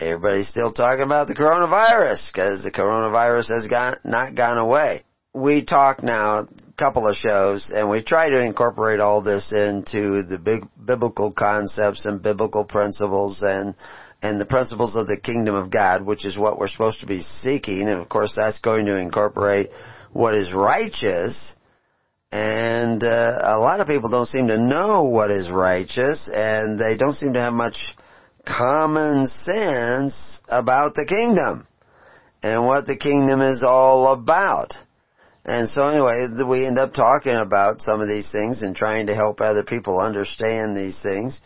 everybody's still talking about the coronavirus because the coronavirus has gone, not gone away. We talk now a couple of shows, and we try to incorporate all this into the big biblical concepts and biblical principles and and the principles of the kingdom of God, which is what we're supposed to be seeking. And of course, that's going to incorporate what is righteous. And uh, a lot of people don't seem to know what is righteous, and they don't seem to have much common sense about the kingdom and what the kingdom is all about. And so anyway, we end up talking about some of these things and trying to help other people understand these things.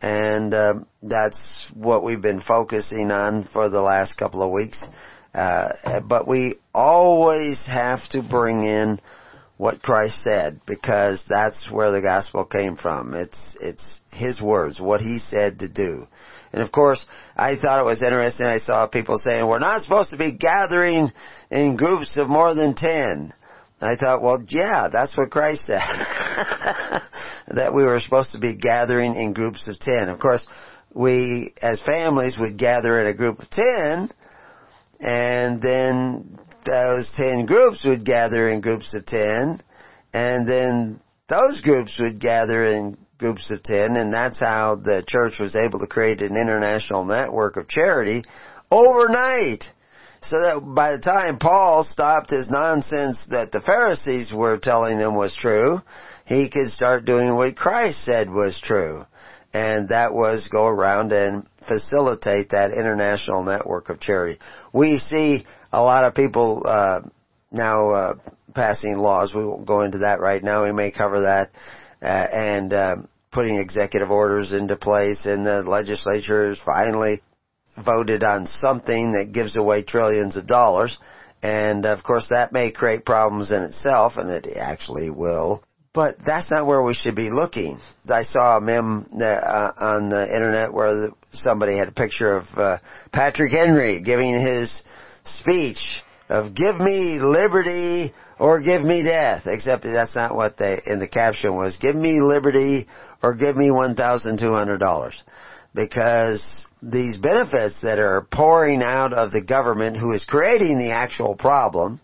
And uh, that's what we've been focusing on for the last couple of weeks. Uh, but we always have to bring in what Christ said because that's where the gospel came from. It's it's His words, what He said to do. And of course, I thought it was interesting. I saw people saying we're not supposed to be gathering in groups of more than ten. I thought, well, yeah, that's what Christ said. that we were supposed to be gathering in groups of ten. Of course, we as families would gather in a group of ten, and then those ten groups would gather in groups of ten, and then those groups would gather in groups of ten, and that's how the church was able to create an international network of charity overnight. So that by the time Paul stopped his nonsense that the Pharisees were telling him was true, he could start doing what Christ said was true. And that was go around and facilitate that international network of charity. We see a lot of people uh, now uh, passing laws. We won't go into that right now. We may cover that uh, and uh, putting executive orders into place, and the legislature has finally voted on something that gives away trillions of dollars. And of course, that may create problems in itself, and it actually will. But that's not where we should be looking. I saw a meme uh, on the internet where somebody had a picture of uh, Patrick Henry giving his speech of "Give me liberty or give me death," except that's not what they in the caption was. Give me liberty or give me one thousand two hundred dollars, because these benefits that are pouring out of the government, who is creating the actual problem,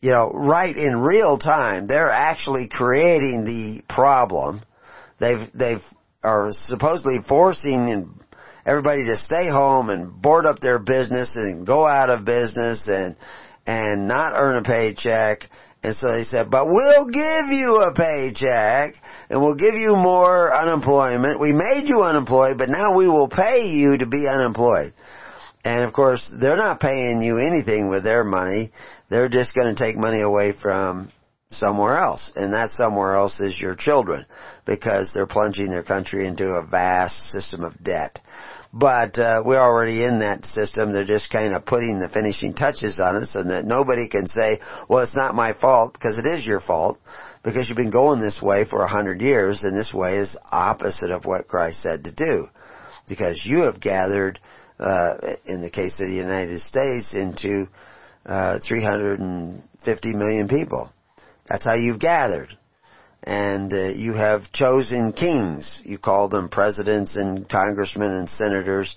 you know, right in real time, they're actually creating the problem. They've they've are supposedly forcing everybody to stay home and board up their business and go out of business and and not earn a paycheck. And so they said, but we'll give you a paycheck and we'll give you more unemployment. We made you unemployed, but now we will pay you to be unemployed. And of course, they're not paying you anything with their money. They're just going to take money away from somewhere else. And that somewhere else is your children because they're plunging their country into a vast system of debt. But uh, we're already in that system. They're just kind of putting the finishing touches on it so that nobody can say, well, it's not my fault because it is your fault because you've been going this way for a hundred years and this way is opposite of what Christ said to do. Because you have gathered, uh, in the case of the United States, into uh, 350 million people. That's how you've gathered. And uh, you have chosen kings. You call them presidents and congressmen and senators.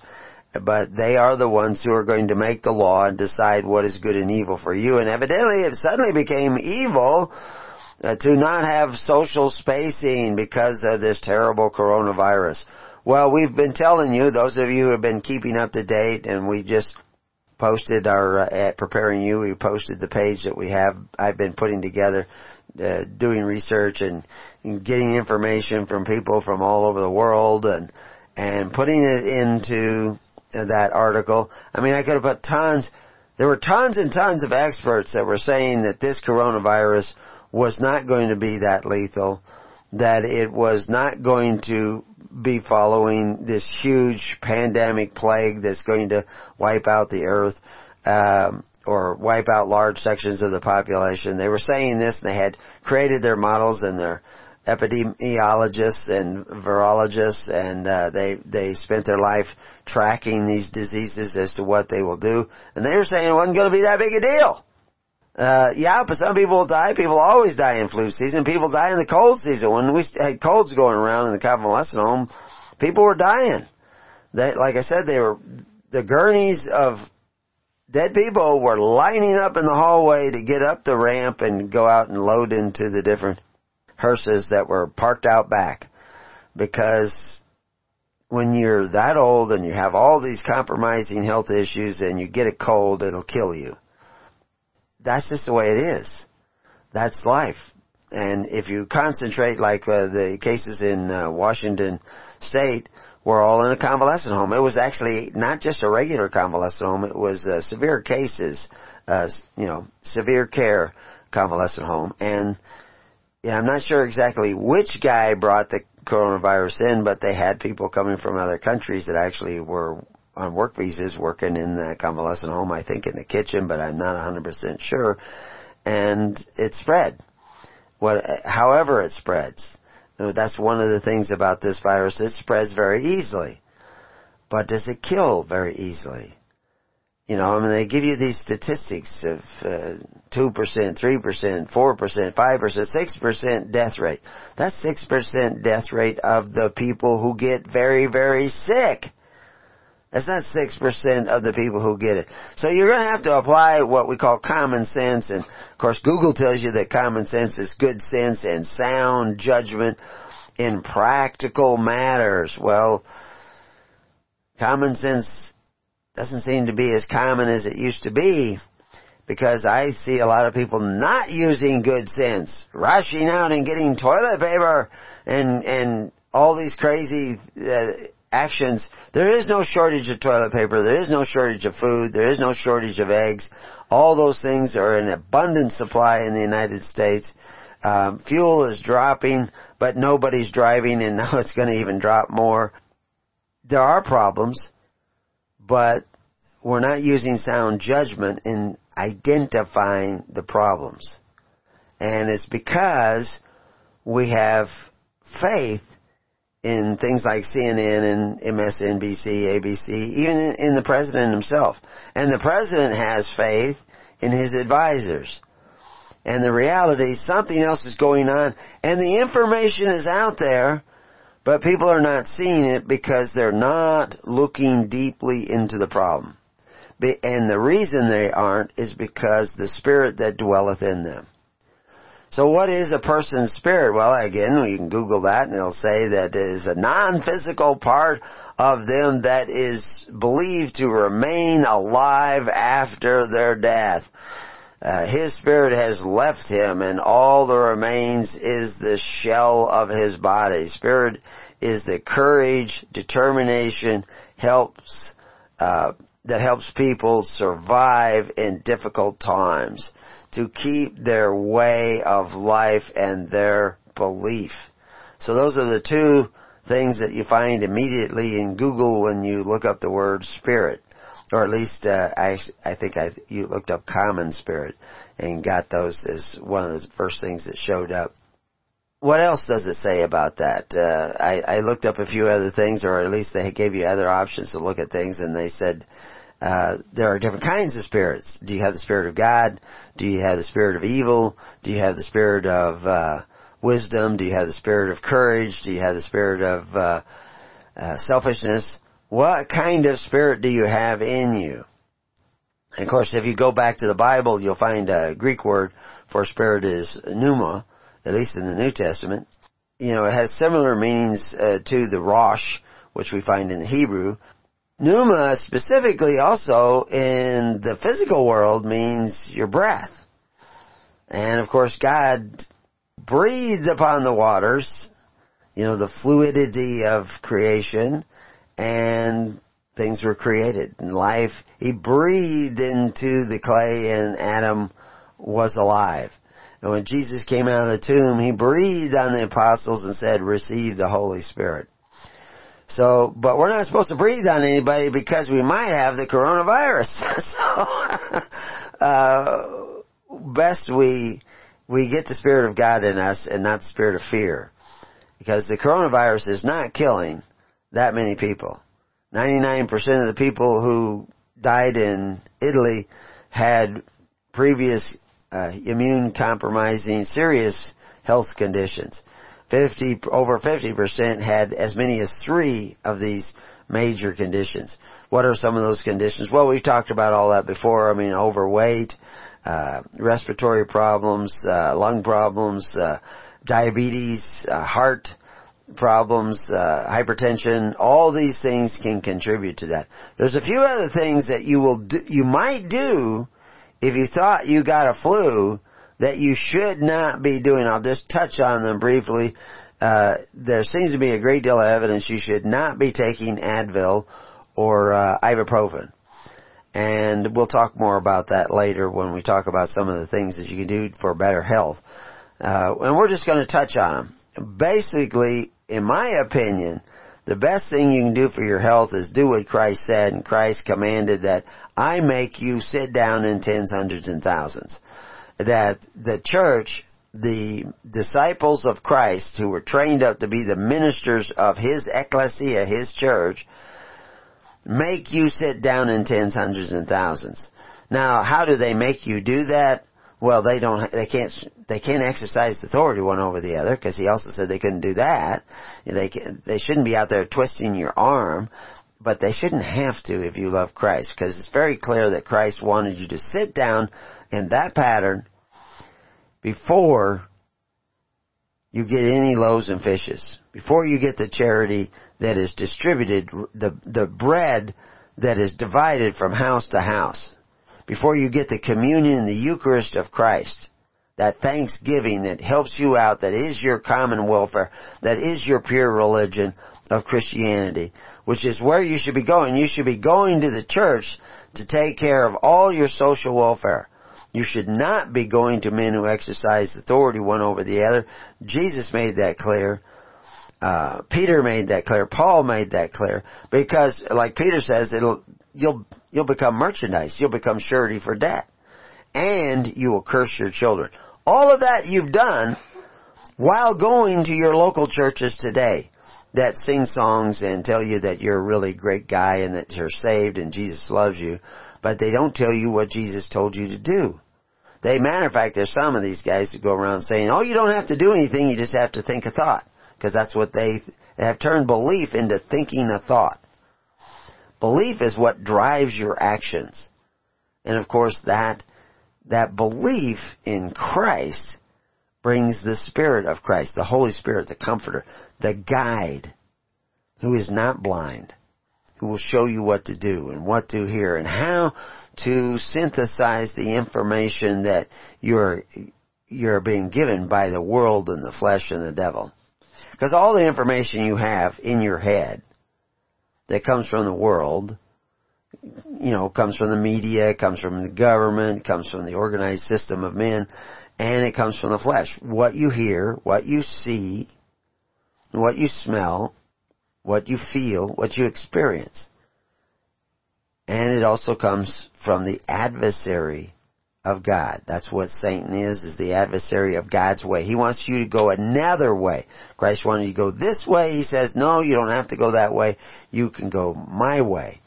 But they are the ones who are going to make the law and decide what is good and evil for you. And evidently it suddenly became evil uh, to not have social spacing because of this terrible coronavirus. Well, we've been telling you, those of you who have been keeping up to date, and we just posted our, uh, at Preparing You, we posted the page that we have, I've been putting together, uh, doing research and, and getting information from people from all over the world and, and putting it into that article. I mean, I could have put tons, there were tons and tons of experts that were saying that this coronavirus was not going to be that lethal, that it was not going to be following this huge pandemic plague that's going to wipe out the earth. um, or wipe out large sections of the population. They were saying this, and they had created their models and their epidemiologists and virologists, and uh, they they spent their life tracking these diseases as to what they will do, and they were saying it wasn't going to be that big a deal. Uh, yeah, but some people will die. People always die in flu season. People die in the cold season. When we had colds going around in the convalescent home, people were dying. They, like I said, they were the gurneys of dead people were lining up in the hallway to get up the ramp and go out and load into the different hearses that were parked out back. Because when you're that old and you have all these compromising health issues and you get a cold, it'll kill you. That's just the way it is. That's life. And if you concentrate like uh, the cases in uh, Washington state, were all in a convalescent home. It was actually not just a regular convalescent home, it was uh, severe cases, uh, you know, severe care convalescent home. And yeah, I'm not sure exactly which guy brought the coronavirus in, but they had people coming from other countries that actually were on work visas working in the convalescent home, I think in the kitchen, but I'm not 100% sure. And it spread. What, however it spreads. That's one of the things about this virus. It spreads very easily. But does it kill very easily? You know, I mean, they give you these statistics of uh, 2%, 3%, 4%, 5%, 6% death rate. That's 6% death rate of the people who get very, very sick. That's not 6% of the people who get it. So you're going to have to apply what we call common sense. And of course, Google tells you that common sense is good sense and sound judgment in practical matters. Well, common sense doesn't seem to be as common as it used to be because I see a lot of people not using good sense, rushing out and getting toilet paper and, and all these crazy, uh, actions, there is no shortage of toilet paper, there is no shortage of food, there is no shortage of eggs. All those things are in abundant supply in the United States. Um, fuel is dropping, but nobody's driving, and now it's going to even drop more. There are problems, but we're not using sound judgment in identifying the problems. And it's because we have faith in things like CNN and MSNBC, ABC, even in, the president himself. And the president has faith in his advisors. And the reality, is something else is going on, and the information is out there, but people are not seeing it because they're not looking deeply into the problem. And the reason they aren't is because the spirit that dwelleth in them. So what is a person's spirit? Well, again, you can Google that and it'll say that it is a non-physical part of them that is believed to remain alive after their death. Uh, his spirit has left him and all that remains is the shell of his body. Spirit is the courage, determination, helps, uh, that helps people survive in difficult times to keep their way of life and their belief. So those are the two things that you find immediately in Google when you look up the word spirit. Or at least, uh, I, I think I, you looked up common spirit and got those as one of the first things that showed up. What else does it say about that? Uh, I, I looked up a few other things, or at least they gave you other options to look at things, and they said uh, there are different kinds of spirits. Do you have the spirit of God? Do you have the spirit of evil? Do you have the spirit of uh, wisdom? Do you have the spirit of courage? Do you have the spirit of uh, uh, selfishness? What kind of spirit do you have in you? And of course, if you go back to the Bible, you'll find a Greek word for spirit is pneuma, at least in the New Testament. You know, it has similar meanings uh, to the rosh, which we find in the Hebrew, Pneuma specifically also in the physical world means your breath. And of course God breathed upon the waters, you know, the fluidity of creation, and things were created. Life, He breathed into the clay and Adam was alive. And when Jesus came out of the tomb, He breathed on the apostles and said, receive the Holy Spirit. So, but we're not supposed to breathe on anybody because we might have the coronavirus. so, uh, best we, we get the Spirit of God in us and not the Spirit of fear. Because the coronavirus is not killing that many people. 99% of the people who died in Italy had previous uh, immune compromising serious health conditions. 50, over 50% had as many as three of these major conditions. What are some of those conditions? Well, we've talked about all that before. I mean, overweight, uh, respiratory problems, uh, lung problems, uh, diabetes, uh, heart problems, uh, hypertension, all these things can contribute to that. There's a few other things that you will do, you might do if you thought you got a flu that you should not be doing. I'll just touch on them briefly. Uh, there seems to be a great deal of evidence you should not be taking Advil or uh, ibuprofen. And we'll talk more about that later when we talk about some of the things that you can do for better health. Uh, and we're just going to touch on them. Basically, in my opinion, the best thing you can do for your health is do what Christ said, and Christ commanded that I make you sit down in tens, hundreds, and thousands. That the church, the disciples of Christ who were trained up to be the ministers of His ecclesia, His church, make you sit down in tens, hundreds, and thousands. Now, how do they make you do that? Well, they don't, they can't, they can't exercise authority one over the other because he also said they couldn't do that. They they shouldn't be out there twisting your arm, but they shouldn't have to if you love Christ because it's very clear that Christ wanted you to sit down in that pattern before you get any loaves and fishes. Before you get the charity that is distributed, the, the bread that is divided from house to house before you get the communion and the Eucharist of Christ. That thanksgiving that helps you out, that is your common welfare, that is your pure religion of Christianity, which is where you should be going. You should be going to the church to take care of all your social welfare. You should not be going to men who exercise authority one over the other. Jesus made that clear. Uh, Peter made that clear. Paul made that clear. Because, like Peter says, it'll, you'll, you'll become merchandise. You'll become surety for debt. And you will curse your children. All of that you've done while going to your local churches today that sing songs and tell you that you're a really great guy and that you're saved and Jesus loves you, but they don't tell you what Jesus told you to do. They, matter of fact, there's some of these guys that go around saying, oh, you don't have to do anything, you just have to think a thought. Because that's what they have turned belief into thinking a thought. Belief is what drives your actions. And of course that, that belief in Christ brings the Spirit of Christ, the Holy Spirit, the Comforter, the guide, who is not blind, who will show you what to do and what to hear and how to synthesize the information that you're, you're being given by the world and the flesh and the devil. Because all the information you have in your head that comes from the world, you know, comes from the media, comes from the government, comes from the organized system of men, and it comes from the flesh. What you hear, what you see, what you smell, what you feel, what you experience. And it also comes from the adversary of God. That's what Satan is, is the adversary of God's way. He wants you to go another way. Christ wanted you to go this way. He says, no, you don't have to go that way. You can go my way.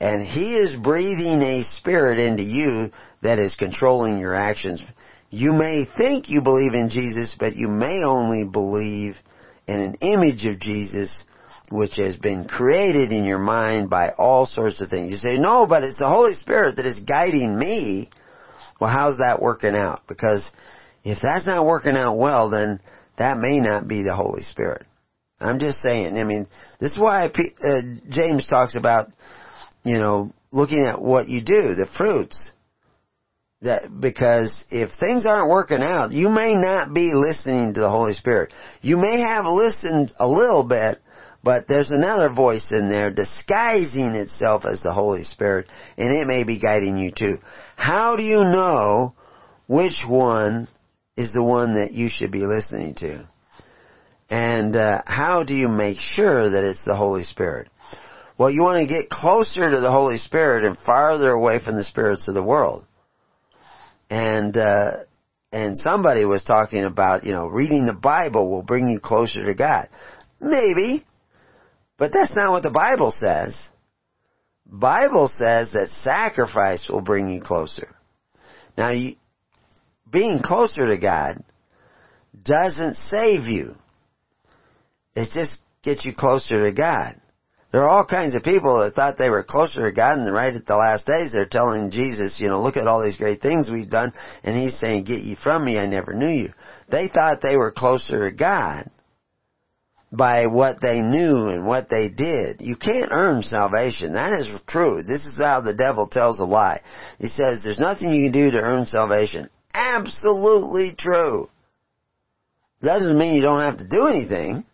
And He is breathing a spirit into you that is controlling your actions. You may think you believe in Jesus, but you may only believe in an image of Jesus which has been created in your mind by all sorts of things. You say, no, but it's the Holy Spirit that is guiding me. Well, how's that working out? Because if that's not working out well, then that may not be the Holy Spirit. I'm just saying. I mean, this is why uh, James talks about, you know, looking at what you do, the fruits. That because if things aren't working out, you may not be listening to the Holy Spirit. You may have listened a little bit, but there's another voice in there disguising itself as the Holy Spirit, and it may be guiding you too. How do you know which one is the one that you should be listening to? And uh, how do you make sure that it's the Holy Spirit? Well, you want to get closer to the Holy Spirit and farther away from the spirits of the world. And uh, and somebody was talking about, you know, reading the Bible will bring you closer to God. Maybe, but that's not what the Bible says. Bible says that sacrifice will bring you closer. Now, you, being closer to God doesn't save you. It just gets you closer to God. There are all kinds of people that thought they were closer to God and right at the last days they're telling Jesus, you know, look at all these great things we've done and he's saying, get ye from me, I never knew you. They thought they were closer to God by what they knew and what they did. You can't earn salvation. That is true. This is how the devil tells a lie. He says there's nothing you can do to earn salvation. Absolutely true. That doesn't mean you don't have to do anything.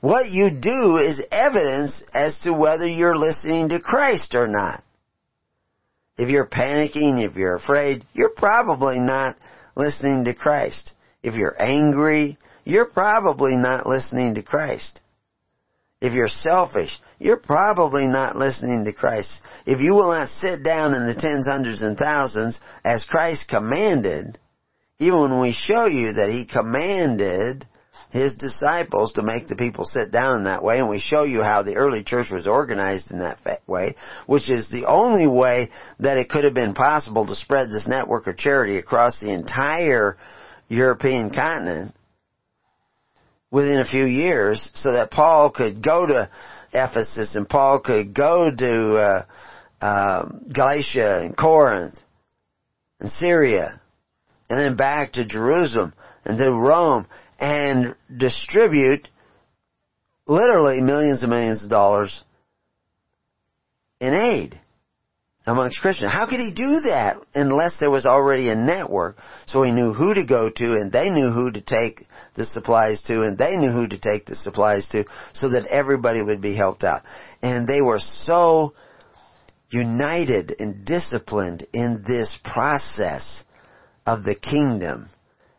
What you do is evidence as to whether you're listening to Christ or not. If you're panicking, if you're afraid, you're probably not listening to Christ. If you're angry, you're probably not listening to Christ. If you're selfish, you're probably not listening to Christ. If you will not sit down in the tens, hundreds, and thousands as Christ commanded, even when we show you that He commanded His disciples to make the people sit down in that way, and we show you how the early church was organized in that way, which is the only way that it could have been possible to spread this network of charity across the entire European continent within a few years so that Paul could go to Ephesus and Paul could go to uh, uh, Galatia and Corinth and Syria and then back to Jerusalem and to Rome and distribute literally millions and millions of dollars in aid amongst Christians. How could he do that unless there was already a network so he knew who to go to and they knew who to take the supplies to and they knew who to take the supplies to so that everybody would be helped out. And they were so united and disciplined in this process of the kingdom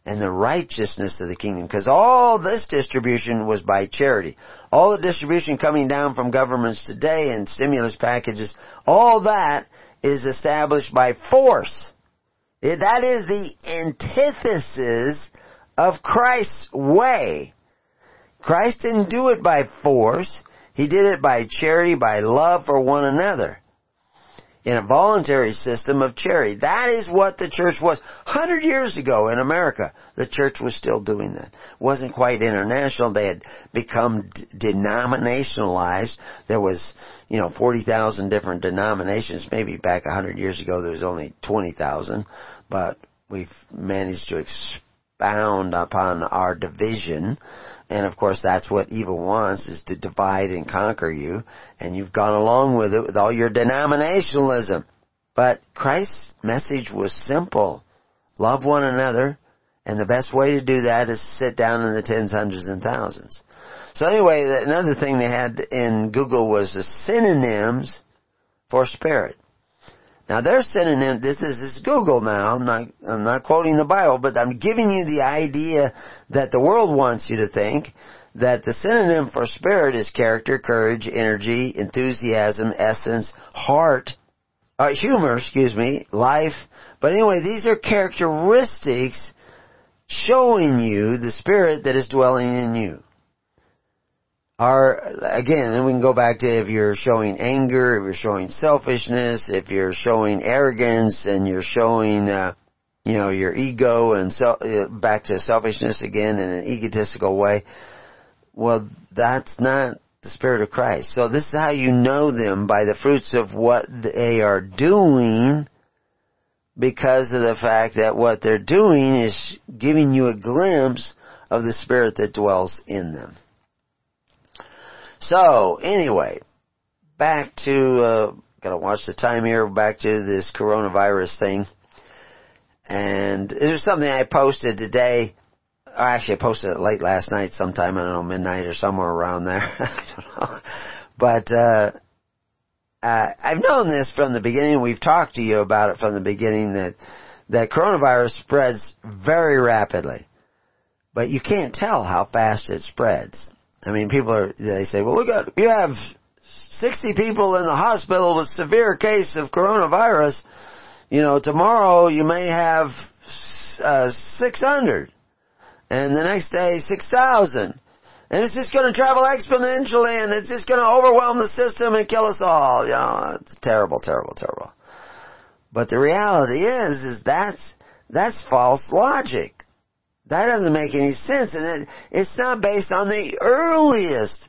and the righteousness of the kingdom. Because all this distribution was by charity. All the distribution coming down from governments today and stimulus packages, all that is established by force. That is the antithesis of Christ's way. Christ didn't do it by force. He did it by charity, by love for one another. In a voluntary system of charity. That is what the church was. Hundred years ago in America, the church was still doing that. Wasn't quite international. They had become denominationalized. There was, you know, 40,000 different denominations. Maybe back a hundred years ago there was only 20,000. But we've managed to expand bound upon our division. And of course that's what evil wants is to divide and conquer you. And you've gone along with it with all your denominationalism. But Christ's message was simple. Love one another. And the best way to do that is sit down in the tens, hundreds, and thousands. So anyway, another thing they had in Google was the synonyms for spirit. Now they're synonym. This is, this is Google now. I'm not I'm not quoting the Bible, but I'm giving you the idea that the world wants you to think that the synonym for spirit is character, courage, energy, enthusiasm, essence, heart, uh, humor, excuse me, life. But anyway, these are characteristics showing you the spirit that is dwelling in you are again, and we can go back to if you're showing anger, if you're showing selfishness, if you're showing arrogance, and you're showing, uh, you know, your ego and so uh, back to selfishness again in an egotistical way. Well, that's not the Spirit of Christ. So this is how you know them by the fruits of what they are doing because of the fact that what they're doing is giving you a glimpse of the Spirit that dwells in them. So, anyway, back to, uh, gotta watch the time here, back to this coronavirus thing. And there's something I posted today. Or actually, I posted it late last night sometime, I don't know, midnight or somewhere around there. I don't know. But, uh, uh, I've known this from the beginning. We've talked to you about it from the beginning that, that coronavirus spreads very rapidly. but you can't tell how fast it spreads. I mean, people are, they say, well look at, you have 60 people in the hospital with severe case of coronavirus. You know, tomorrow you may have uh, 600 and the next day 6,000. And it's just going to travel exponentially and it's just going to overwhelm the system and kill us all. You know, it's terrible, terrible, terrible. But the reality is, is that's, that's false logic. That doesn't make any sense and it, it's not based on the earliest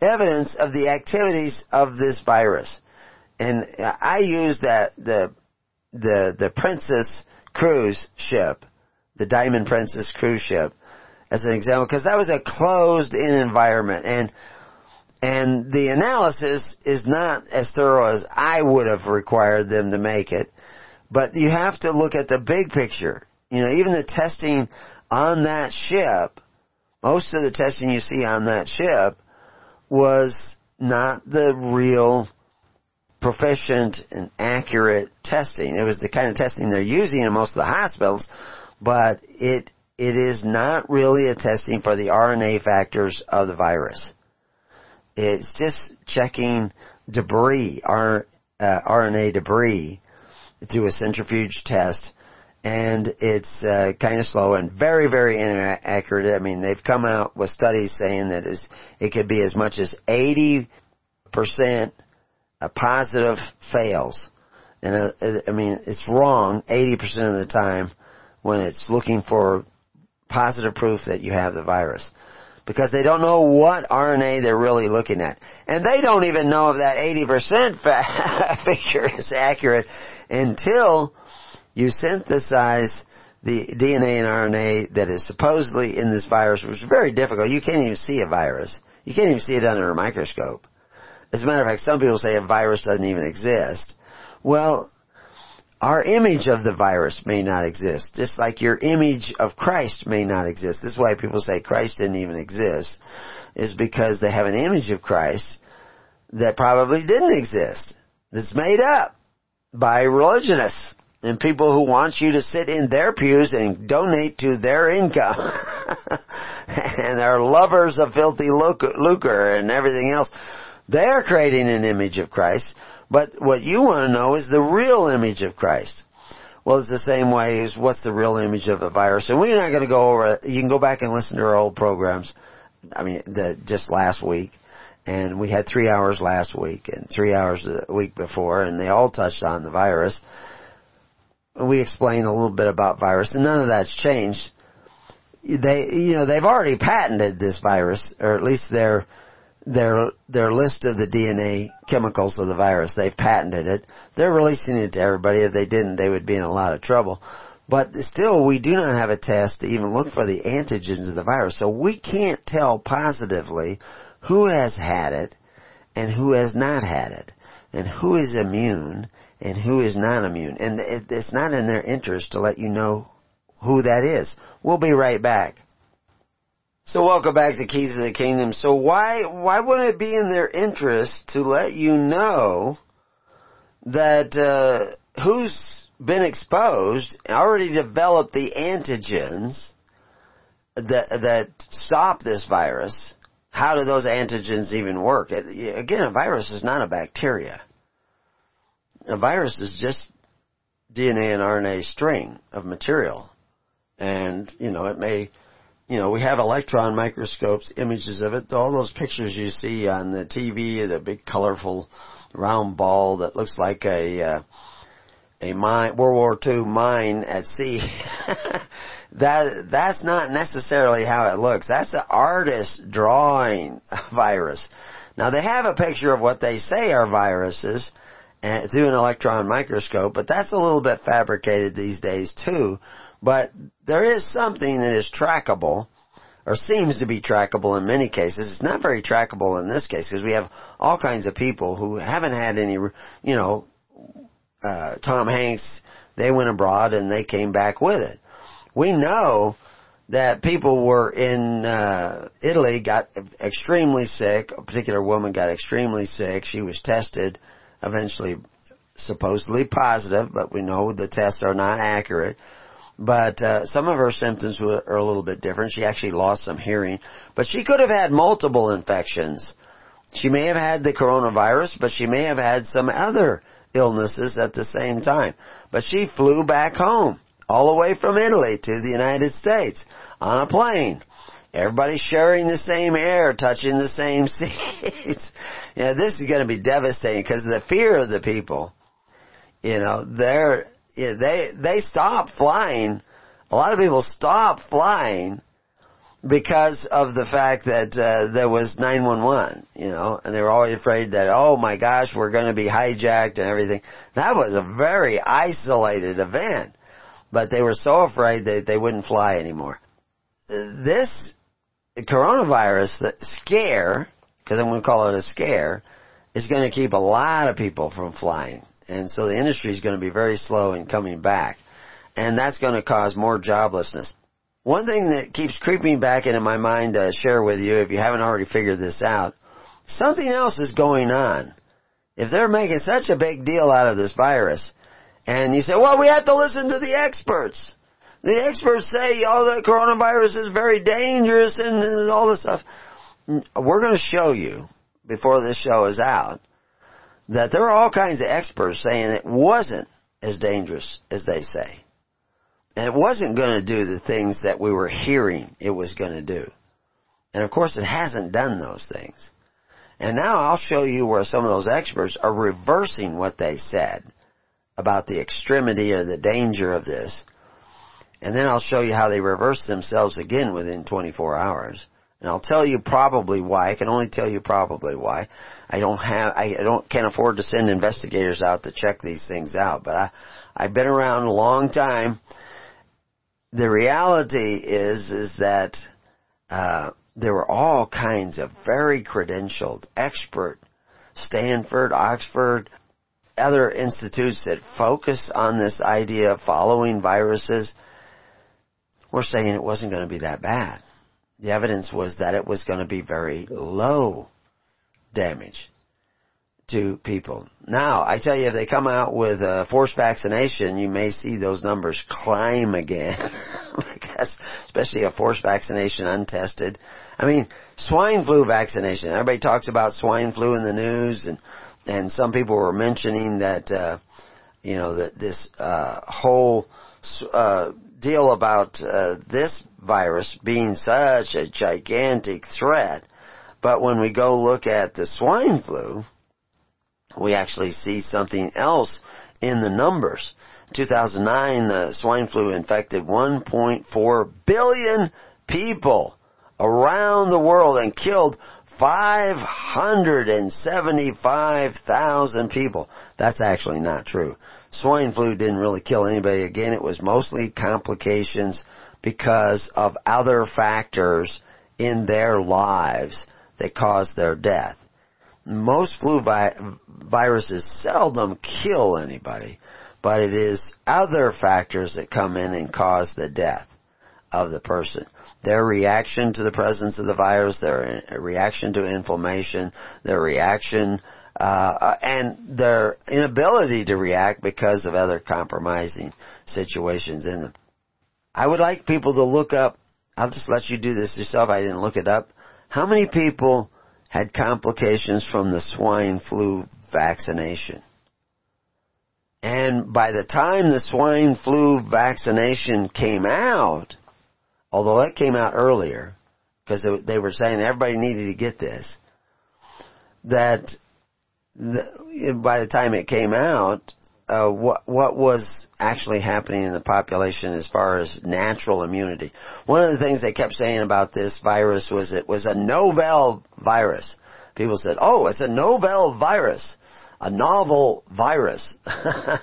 evidence of the activities of this virus. And I use that, the, the, the Princess cruise ship, the Diamond Princess cruise ship, as an example, because that was a closed-in environment, and and the analysis is not as thorough as I would have required them to make it. But you have to look at the big picture. You know, even the testing on that ship, most of the testing you see on that ship was not the real proficient and accurate testing. It was the kind of testing they're using in most of the hospitals, but it it is not really a testing for the RNA factors of the virus. It's just checking debris, R, uh, RNA debris through a centrifuge test and it's uh, kind of slow and very, very inaccurate. I mean, they've come out with studies saying that it could be as much as 80% a positive fails. And uh, I mean, it's wrong 80% of the time when it's looking for positive proof that you have the virus. Because they don't know what RNA they're really looking at. And they don't even know if that 80% figure is accurate until you synthesize the DNA and RNA that is supposedly in this virus, which is very difficult. You can't even see a virus. You can't even see it under a microscope. As a matter of fact, some people say a virus doesn't even exist. Well, our image of the virus may not exist, just like your image of Christ may not exist. This is why people say Christ didn't even exist, is because they have an image of Christ that probably didn't exist, that's made up by religionists and people who want you to sit in their pews and donate to their income. and they're lovers of filthy lucre and everything else. They're creating an image of Christ, but what you want to know is the real image of Christ. Well, it's the same way as what's the real image of the virus. And we're not going to go over, you can go back and listen to our old programs. I mean, the, just last week. And we had three hours last week and three hours the week before and they all touched on the virus. We explained a little bit about virus and none of that's changed. They, you know, they've already patented this virus, or at least they're, their their list of the DNA chemicals of the virus. They've patented it. They're releasing it to everybody. If they didn't, they would be in a lot of trouble. But still, we do not have a test to even look for the antigens of the virus. So we can't tell positively who has had it and who has not had it, and who is immune and who is not immune. And it's not in their interest to let you know who that is. We'll be right back. So welcome back to Keys of the Kingdom. So why why wouldn't it be in their interest to let you know that uh, who's been exposed already developed the antigens that that stop this virus? How do those antigens even work? Again, a virus is not a bacteria. A virus is just DNA and RNA string of material, and you know it may you know, we have electron microscopes, images of it. All those pictures you see on the TV, the big colorful round ball that looks like a uh, a mine, World War II mine at sea. that that's not necessarily how it looks. That's an artist drawing a virus. Now they have a picture of what they say are viruses and, through an electron microscope, but that's a little bit fabricated these days too. But there is something that is trackable, or seems to be trackable in many cases. It's not very trackable in this case because we have all kinds of people who haven't had any, you know, uh, Tom Hanks, they went abroad and they came back with it. We know that people were in uh, Italy got extremely sick. A particular woman got extremely sick. She was tested, eventually supposedly positive, but we know the tests are not accurate. but uh, some of her symptoms were, are a little bit different. She actually lost some hearing, but she could have had multiple infections. She may have had the coronavirus, but she may have had some other illnesses at the same time. But she flew back home, all the way from Italy to the United States on a plane. Everybody sharing the same air, touching the same seats. yeah, this is going to be devastating because of the fear of the people. You know, they're they they stop flying. A lot of people stop flying because of the fact that uh, there was 911, you know, and they were always afraid that oh my gosh, we're going to be hijacked and everything. That was a very isolated event, but they were so afraid that they wouldn't fly anymore. This coronavirus the scare, because I'm going to call it a scare, is going to keep a lot of people from flying. And so the industry is going to be very slow in coming back. And that's going to cause more joblessness. One thing that keeps creeping back into my mind to share with you, if you haven't already figured this out, something else is going on. If they're making such a big deal out of this virus, and you say, well, we have to listen to the experts. The experts say, oh, the coronavirus is very dangerous and, and all this stuff. We're going to show you, before this show is out, that there are all kinds of experts saying it wasn't as dangerous as they say. And it wasn't going to do the things that we were hearing it was going to do. And of course it hasn't done those things. And now I'll show you where some of those experts are reversing what they said about the extremity or the danger of this and then I'll show you how they reverse themselves again within 24 hours. And I'll tell you probably why. I can only tell you probably why. I don't have, I don't, can't afford to send investigators out to check these things out. But I, I've been around a long time. The reality is, is that, uh, there were all kinds of very credentialed, expert, Stanford, Oxford, other institutes that focus on this idea of following viruses were saying it wasn't going to be that bad. The evidence was that it was going to be very low damage to people. Now, I tell you, if they come out with a forced vaccination, you may see those numbers climb again. because, especially a forced vaccination untested. I mean, swine flu vaccination. Everybody talks about swine flu in the news, and and some people were mentioning that, uh, you know, that this uh, whole uh, deal about uh, this virus being such a gigantic threat. But when we go look at the swine flu, we actually see something else in the numbers. 2009, the swine flu infected 1.4 billion people around the world and killed 575,000 people. That's actually not true. Swine flu didn't really kill anybody. Again, it was mostly complications because of other factors in their lives that caused their death. Most flu vi- viruses seldom kill anybody, but it is other factors that come in and cause the death of the person their reaction to the presence of the virus, their uh, reaction to inflammation, their reaction, uh, and their inability to react because of other compromising situations in them. I would like people to look up, I'll just let you do this yourself, I didn't look it up. How many people had complications from the swine flu vaccination? And by the time the swine flu vaccination came out, although it came out earlier, because they were saying everybody needed to get this, that the, by the time it came out, uh, what what was actually happening in the population as far as natural immunity. One of the things they kept saying about this virus was it was a novel virus. People said, "Oh, it's a novel virus, a novel virus."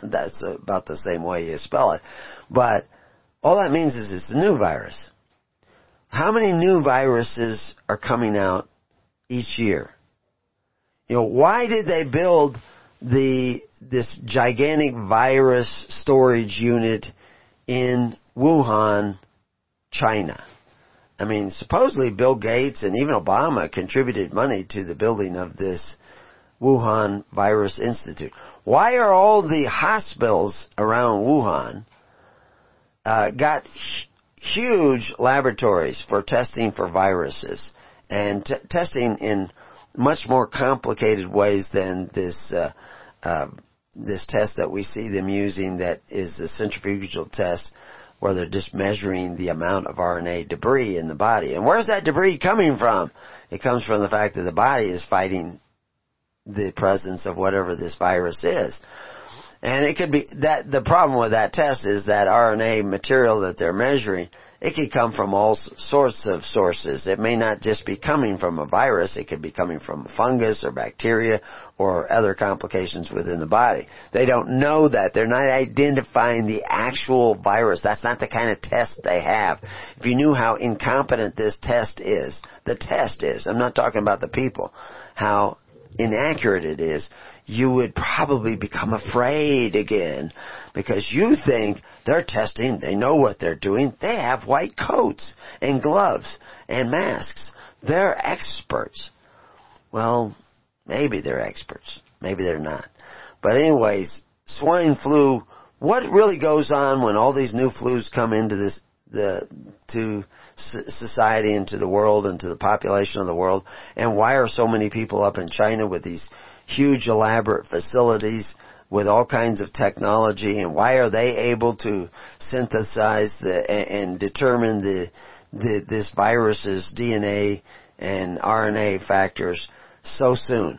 That's about the same way you spell it, but all that means is it's a new virus. How many new viruses are coming out each year? You know, why did they build the, this gigantic virus storage unit in Wuhan, China? I mean, supposedly Bill Gates and even Obama contributed money to the building of this Wuhan Virus Institute. Why are all the hospitals around Wuhan uh, got huge laboratories for testing for viruses and t- testing in much more complicated ways than this uh, uh, this test that we see them using that is a centrifugal test where they're just measuring the amount of RNA debris in the body. And where's that debris coming from? It comes from the fact that the body is fighting the presence of whatever this virus is. And it could be that the problem with that test is that RNA material that they're measuring it could come from all sorts of sources. It may not just be coming from a virus. It could be coming from fungus or bacteria or other complications within the body. They don't know that. They're not identifying the actual virus. That's not the kind of test they have. If you knew how incompetent this test is, the test is, I'm not talking about the people, how inaccurate it is, you would probably become afraid again because you think they're testing, they know what they're doing, they have white coats and gloves and masks. They're experts. Well, maybe they're experts. Maybe they're not. But anyways, swine flu, what really goes on when all these new flus come into this the to society and to the world and to the population of the world and why are so many people up in China with these huge elaborate facilities with all kinds of technology and why are they able to synthesize the and determine the, the this virus's DNA and RNA factors so soon?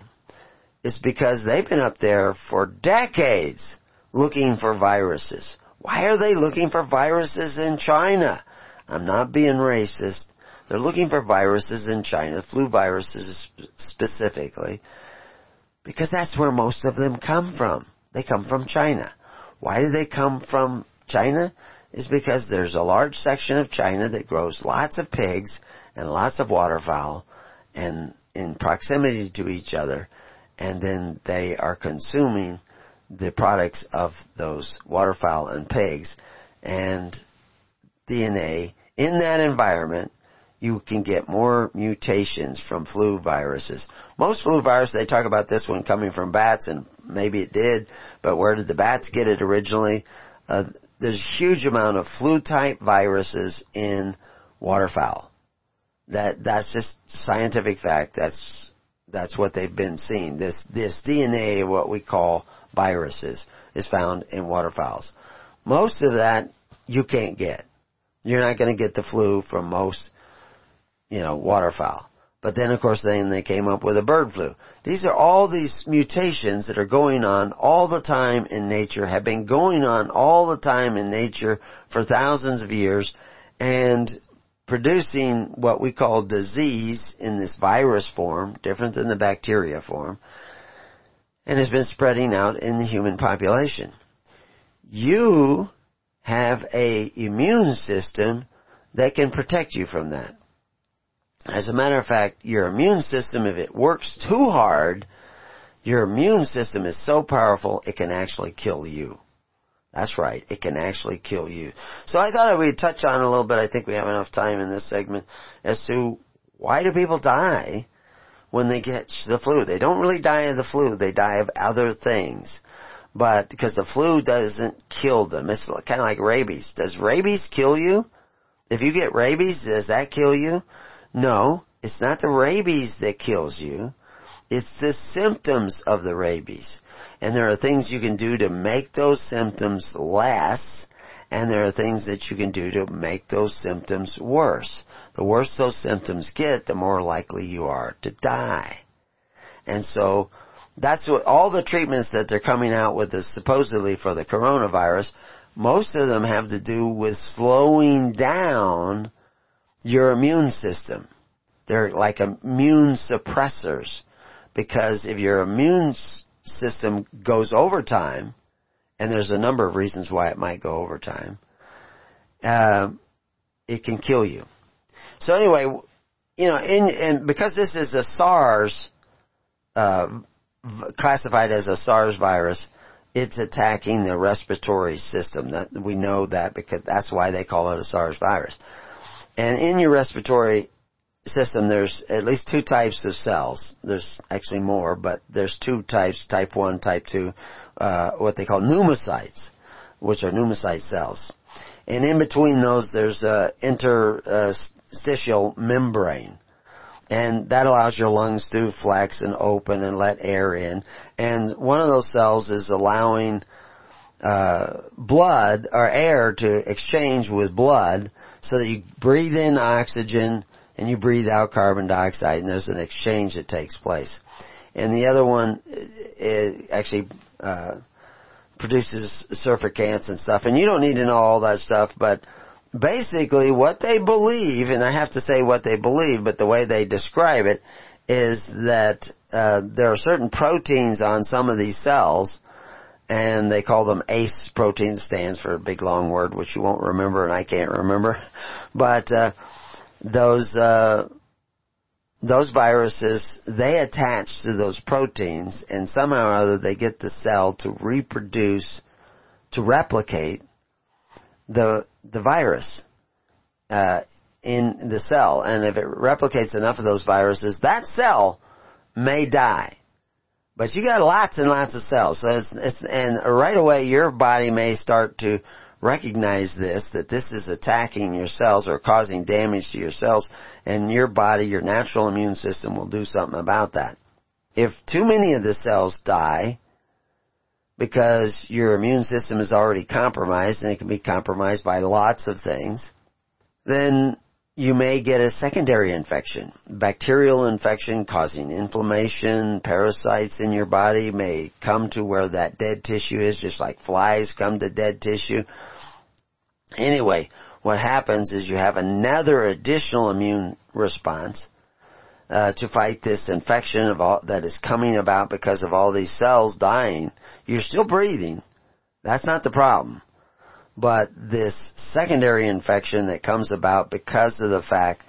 It's because they've been up there for decades looking for viruses. Why are they looking for viruses in China? I'm not being racist. They're looking for viruses in China, flu viruses specifically, because that's where most of them come from. They come from China. Why do they come from China? Is because there's a large section of China that grows lots of pigs and lots of waterfowl and in proximity to each other and then they are consuming the products of those waterfowl and pigs and DNA in that environment you can get more mutations from flu viruses. Most flu viruses, they talk about this one coming from bats, and maybe it did, but where did the bats get it originally? Uh, there's a huge amount of flu-type viruses in waterfowl. That that's just scientific fact. That's that's what they've been seeing. This this DNA, what we call viruses, is found in waterfowls. Most of that you can't get. You're not going to get the flu from most you know, waterfowl. But then of course then they came up with a bird flu. These are all these mutations that are going on all the time in nature, have been going on all the time in nature for thousands of years and producing what we call disease in this virus form, different than the bacteria form, and has been spreading out in the human population. You have a immune system that can protect you from that. As a matter of fact, your immune system, if it works too hard, your immune system is so powerful it can actually kill you. That's right, it can actually kill you. So I thought would touch on a little bit, I think we have enough time in this segment, as to why do people die when they get the flu? They don't really die of the flu, they die of other things. But because the flu doesn't kill them, it's kind of like rabies. Does rabies kill you? If you get rabies, does that kill you? No, it's not the rabies that kills you. It's the symptoms of the rabies. And there are things you can do to make those symptoms less, and there are things that you can do to make those symptoms worse. The worse those symptoms get, the more likely you are to die. And so, that's what all the treatments that they're coming out with is supposedly for the coronavirus, most of them have to do with slowing down your immune system. They're like immune suppressors because if your immune system goes over time, and there's a number of reasons why it might go over time, uh, it can kill you. So anyway, you know, in, and because this is a SARS, uh, classified as a SARS virus, it's attacking the respiratory system. That we know that because that's why they call it a SARS virus. And in your respiratory system, there's at least two types of cells. There's actually more, but there's two types, type 1, type 2, uh, what they call pneumocytes, which are pneumocyte cells. And in between those, there's a interstitial membrane. And that allows your lungs to flex and open and let air in. And one of those cells is allowing uh, blood or air to exchange with blood so that you breathe in oxygen and you breathe out carbon dioxide and there's an exchange that takes place. And the other one it actually uh, produces surfactants and stuff. And you don't need to know all that stuff, but basically what they believe, and I have to say what they believe, but the way they describe it is that uh, there are certain proteins on some of these cells and they call them ACE protein, stands for a big long word which you won't remember and I can't remember. But uh, those uh, those viruses they attach to those proteins and somehow or other they get the cell to reproduce to replicate the the virus uh, in the cell and if it replicates enough of those viruses that cell may die but you got lots and lots of cells. So it's, it's, and right away your body may start to recognize this, that this is attacking your cells or causing damage to your cells, and your body, your natural immune system will do something about that. If too many of the cells die, because your immune system is already compromised, and it can be compromised by lots of things, then you may get a secondary infection. Bacterial infection causing inflammation, parasites in your body may come to where that dead tissue is, just like flies come to dead tissue. Anyway, what happens is you have another additional immune response uh, to fight this infection of all, that is coming about because of all these cells dying. You're still breathing. That's not the problem but this secondary infection that comes about because of the fact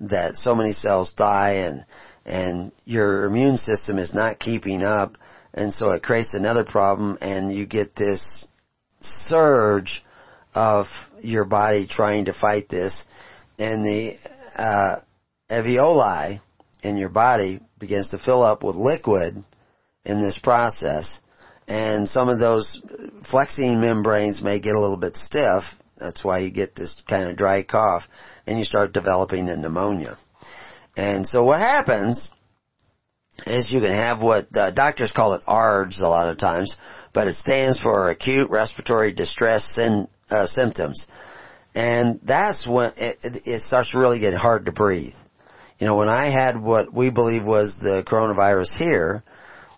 that so many cells die and and your immune system is not keeping up and so it creates another problem and you get this surge of your body trying to fight this and the uh, alveoli in your body begins to fill up with liquid in this process and some of those flexing membranes may get a little bit stiff. That's why you get this kind of dry cough, and you start developing a pneumonia. And so what happens is you can have what uh, doctors call it ARDS a lot of times, but it stands for acute respiratory distress sin, uh, symptoms. And that's when it, it starts really get hard to breathe. You know, when I had what we believe was the coronavirus here,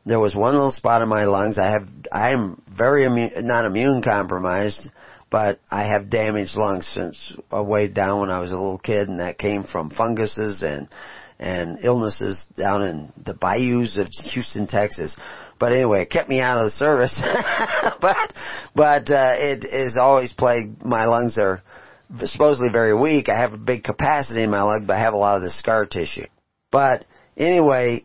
there was one little spot in my lungs. I have, I am very immune, not immune compromised, but I have damaged lungs since way down when I was a little kid, and that came from funguses and and illnesses down in the bayous of Houston, Texas. But anyway, it kept me out of the service. but but uh, it has always plagued my lungs are supposedly very weak. I have a big capacity in my lung, but I have a lot of the scar tissue. But anyway,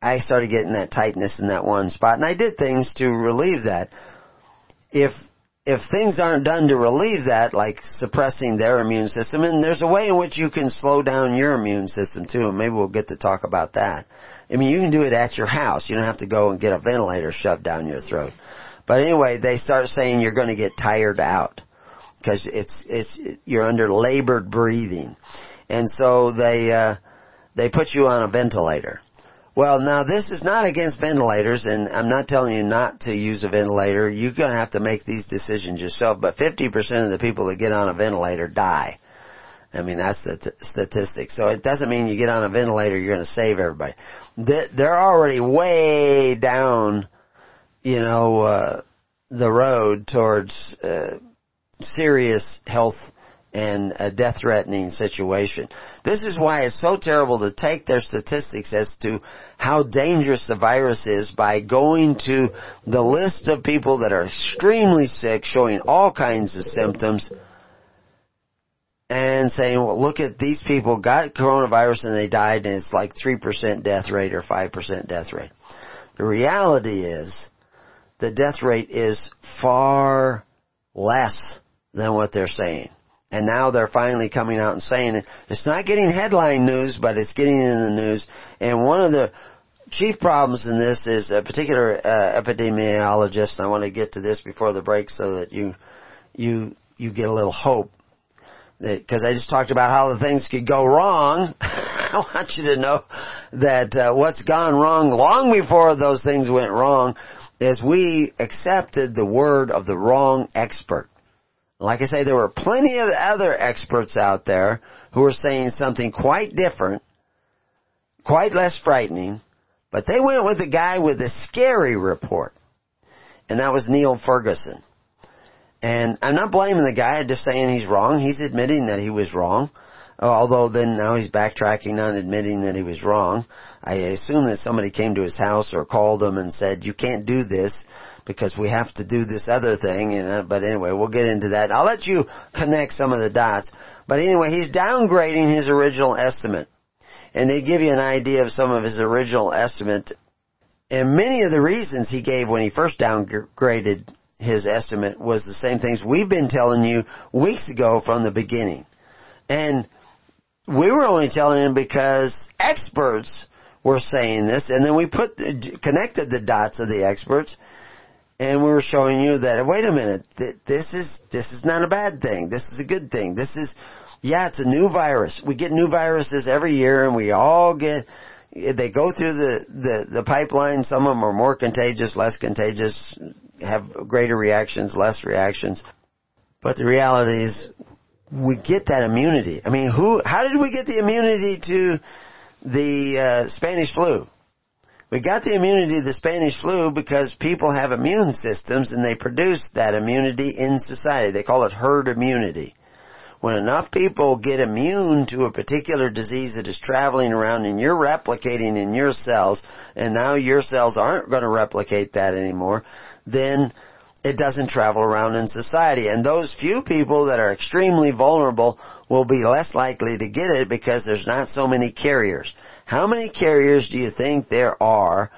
I started getting that tightness in that one spot, and I did things to relieve that. If if things aren't done to relieve that, like suppressing their immune system, and there's a way in which you can slow down your immune system too, and maybe we'll get to talk about that. I mean, you can do it at your house. You don't have to go and get a ventilator shoved down your throat. But anyway, they start saying you're going to get tired out because it's it's you're under labored breathing, and so they uh, they put you on a ventilator. Well, now this is not against ventilators, and I'm not telling you not to use a ventilator. You're going to have to make these decisions yourself. But 50% of the people that get on a ventilator die. I mean, that's the t- statistic. So it doesn't mean you get on a ventilator, you're going to save everybody. They're already way down, you know, uh, the road towards uh, serious health and a death threatening situation. This is why it's so terrible to take their statistics as to how dangerous the virus is by going to the list of people that are extremely sick, showing all kinds of symptoms, and saying, well, look at these people got coronavirus and they died and it's like 3% death rate or 5% death rate. The reality is, the death rate is far less than what they're saying. And now they're finally coming out and saying it. It's not getting headline news, but it's getting in the news. And one of the chief problems in this is a particular uh, epidemiologist. I want to get to this before the break so that you you you get a little hope because I just talked about how the things could go wrong. I want you to know that uh, what's gone wrong long before those things went wrong is we accepted the word of the wrong expert. Like I say, there were plenty of other experts out there who were saying something quite different, quite less frightening, but they went with the guy with the scary report. And that was Neil Ferguson. And I'm not blaming the guy, I'm just saying he's wrong. He's admitting that he was wrong. Uh, although then now he's backtracking on admitting that he was wrong. I assume that somebody came to his house or called him and said, you can't do this because we have to do this other thing. And, but anyway, we'll get into that. I'll let you connect some of the dots. But anyway, he's downgrading his original estimate. And they give you an idea of some of his original estimate. And many of the reasons he gave when he first downgraded his estimate was the same things we've been telling you weeks ago from the beginning. And we were only telling him because experts were saying this, and then we put connected the dots of the experts, and we were showing you that wait a minute, this is this is not a bad thing. This is a good thing. This is yeah, it's a new virus. We get new viruses every year, and we all get they go through the, the, the pipeline. Some of them are more contagious, less contagious, have greater reactions, less reactions. But the reality is we get that immunity. I mean, who, how did we get the immunity to the uh, Spanish flu? We got the immunity to the Spanish flu because people have immune systems and they produce that immunity in society. They call it herd immunity. When enough people get immune to a particular disease that is traveling around and you're replicating in your cells, and now your cells aren't going to replicate that anymore, then it doesn't travel around in society. And those few people that are extremely vulnerable will be less likely to get it because there's not so many carriers. How many carriers do you think there are,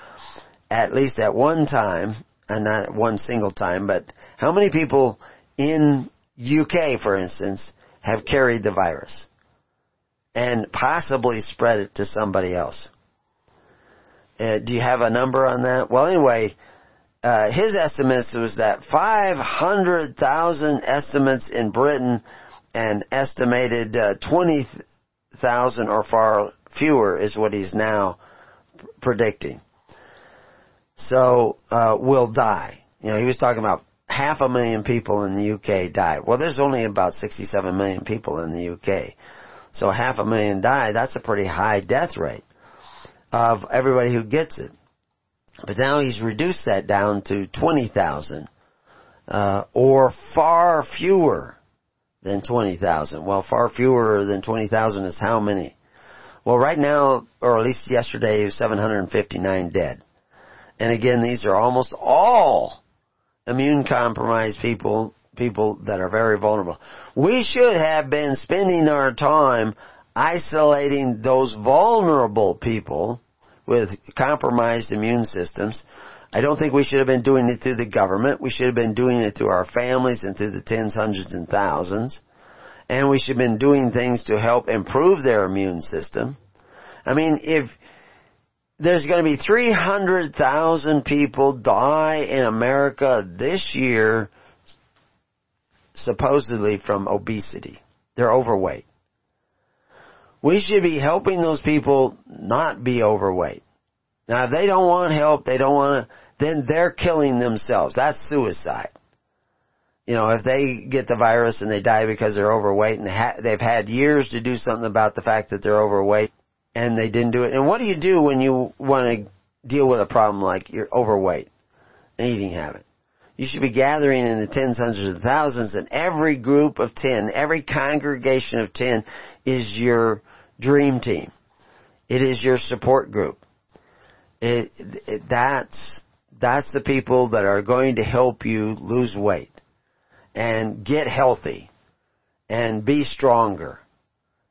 at least at one time, and not one single time, but how many people in UK, for instance, have carried the virus and possibly spread it to somebody else. Uh, do you have a number on that? Well, anyway, uh, his estimates was that 500,000 estimates in Britain and estimated uh, 20,000 or far fewer is what he's now predicting. So, uh, will die. You know, he was talking about half a million people in the UK died. Well, there's only about 67 million people in the UK. So half a million die, that's a pretty high death rate of everybody who gets it. But now he's reduced that down to 20,000, uh, or far fewer than 20,000. Well, far fewer than 20,000 is how many? Well, right now, or at least yesterday, 759 dead. And again, these are almost all immune compromised people, people that are very vulnerable. We should have been spending our time isolating those vulnerable people with compromised immune systems. I don't think we should have been doing it through the government. We should have been doing it through our families and through the tens, hundreds, and thousands. And we should have been doing things to help improve their immune system. I mean, if there's going to be 300,000 people die in America this year, supposedly from obesity. They're overweight. We should be helping those people not be overweight. Now, if they don't want help, they don't want to, then they're killing themselves. That's suicide. You know, if they get the virus and they die because they're overweight and they've had years to do something about the fact that they're overweight, and they didn't do it. And what do you do when you want to deal with a problem like you're overweight, an eating habit? You should be gathering in the tens, hundreds, and thousands, and every group of ten, every congregation of ten is your dream team. It is your support group. It, it, that's that's the people that are going to help you lose weight and get healthy and be stronger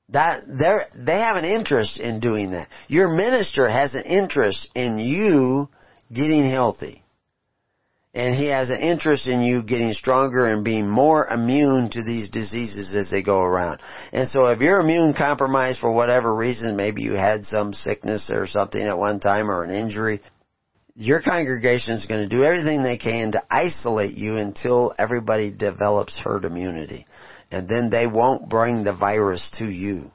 that they they have an interest in doing that. Your minister has an interest in you getting healthy. And he has an interest in you getting stronger and being more immune to these diseases as they go around. And so if you're immune compromised for whatever reason, maybe you had some sickness or something at one time or an injury, your congregation is going to do everything they can to isolate you until everybody develops herd immunity. And then they won't bring the virus to you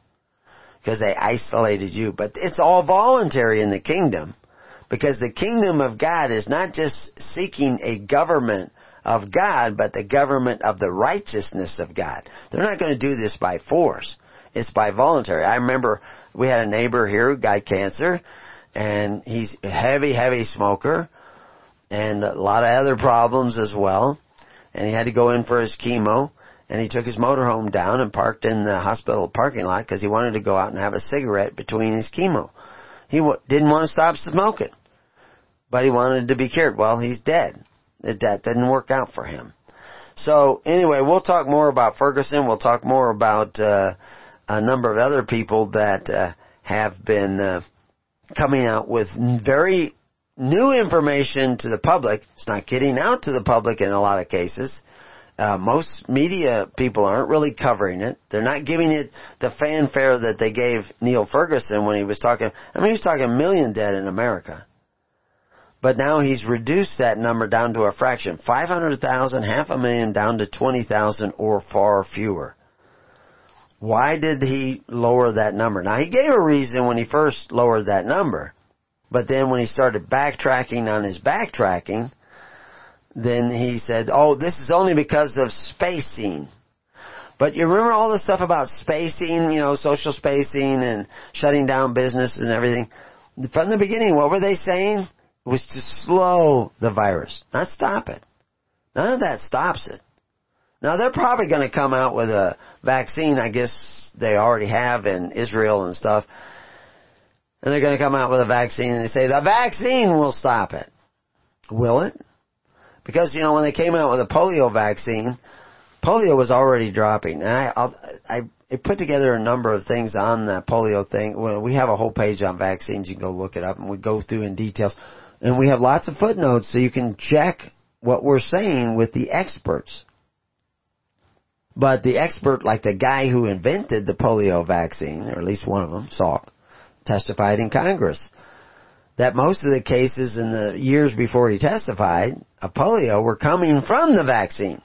because they isolated you. But it's all voluntary in the kingdom because the kingdom of God is not just seeking a government of God, but the government of the righteousness of God. They're not going to do this by force. It's by voluntary. I remember we had a neighbor here who got cancer and he's a heavy, heavy smoker and a lot of other problems as well. And he had to go in for his chemo and he took his motorhome down and parked in the hospital parking lot because he wanted to go out and have a cigarette between his chemo. He w- didn't want to stop smoking, but he wanted to be cured. Well, he's dead. That didn't work out for him. So anyway, we'll talk more about Ferguson. We'll talk more about uh, a number of other people that uh, have been uh, coming out with very new information to the public. It's not getting out to the public in a lot of cases. Uh, most media people aren't really covering it. They're not giving it the fanfare that they gave Neil Ferguson when he was talking. I mean, he was talking a million dead in America. But now he's reduced that number down to a fraction. 500,000, half a million down to 20,000 or far fewer. Why did he lower that number? Now he gave a reason when he first lowered that number. But then when he started backtracking on his backtracking, then he said, oh, this is only because of spacing. But you remember all the stuff about spacing, you know, social spacing and shutting down business and everything? From the beginning, what were they saying? It was to slow the virus, not stop it. None of that stops it. Now they're probably going to come out with a vaccine. I guess they already have in Israel and stuff. And they're going to come out with a vaccine and they say the vaccine will stop it. Will it? Because, you know, when they came out with a polio vaccine, polio was already dropping. And I, I, I put together a number of things on the polio thing. Well, we have a whole page on vaccines. You can go look it up and we go through in details. And we have lots of footnotes so you can check what we're saying with the experts. But the expert, like the guy who invented the polio vaccine, or at least one of them, Salk, testified in Congress that most of the cases in the years before he testified of polio were coming from the vaccine.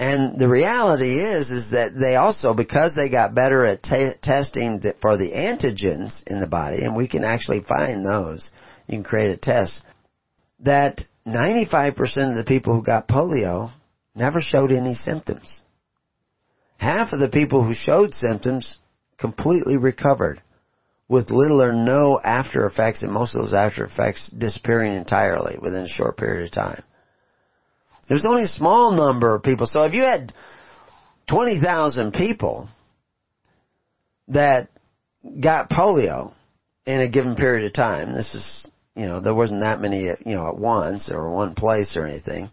And the reality is, is that they also, because they got better at t- testing for the antigens in the body, and we can actually find those, you can create a test, that 95% of the people who got polio never showed any symptoms. Half of the people who showed symptoms completely recovered with little or no after effects and most of those after effects disappearing entirely within a short period of time. There's only a small number of people. So if you had 20,000 people that got polio in a given period of time, this is, you know, there wasn't that many, you know, at once or one place or anything.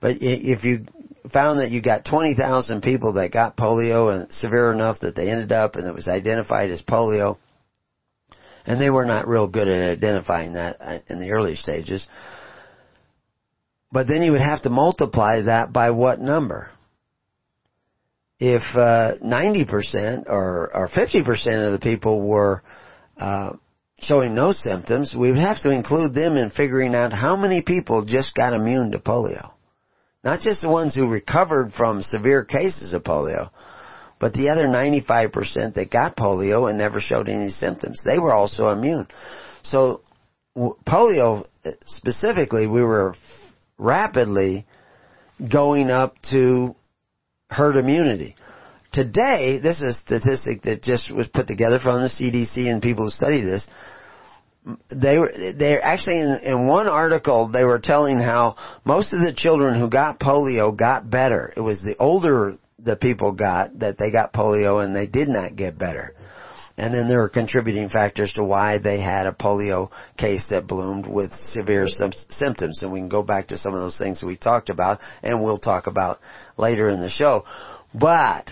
But if you found that you got 20,000 people that got polio and severe enough that they ended up and it was identified as polio, and they were not real good at identifying that in the early stages. But then you would have to multiply that by what number? If uh, 90% or, or 50% of the people were uh, showing no symptoms, we would have to include them in figuring out how many people just got immune to polio. Not just the ones who recovered from severe cases of polio, but the other 95% that got polio and never showed any symptoms, they were also immune. So polio uh, specifically, we were rapidly going up to herd immunity. Today, this is a statistic that just was put together from the CDC and people who study this they were they actually in, in one article they were telling how most of the children who got polio got better. It was the older the people got that they got polio and they did not get better. And then there were contributing factors to why they had a polio case that bloomed with severe symptoms. And we can go back to some of those things we talked about and we'll talk about later in the show. But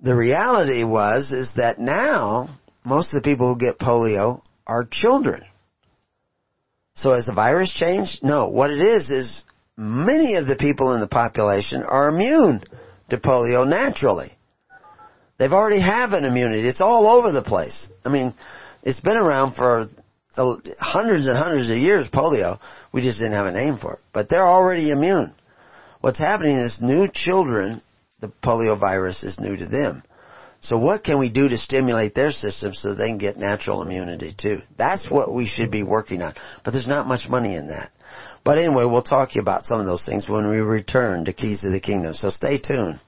the reality was is that now most of the people who get polio are children. So has the virus changed? No. What it is is many of the people in the population are immune to polio naturally. They've already have an immunity. It's all over the place. I mean, it's been around for hundreds and hundreds of years polio. We just didn't have a name for it. But they're already immune. What's happening is new children, the polio virus is new to them. So what can we do to stimulate their system so they can get natural immunity too? That's what we should be working on. But there's not much money in that. But anyway, we'll talk to you about some of those things when we return to Keys of the Kingdom. So stay tuned.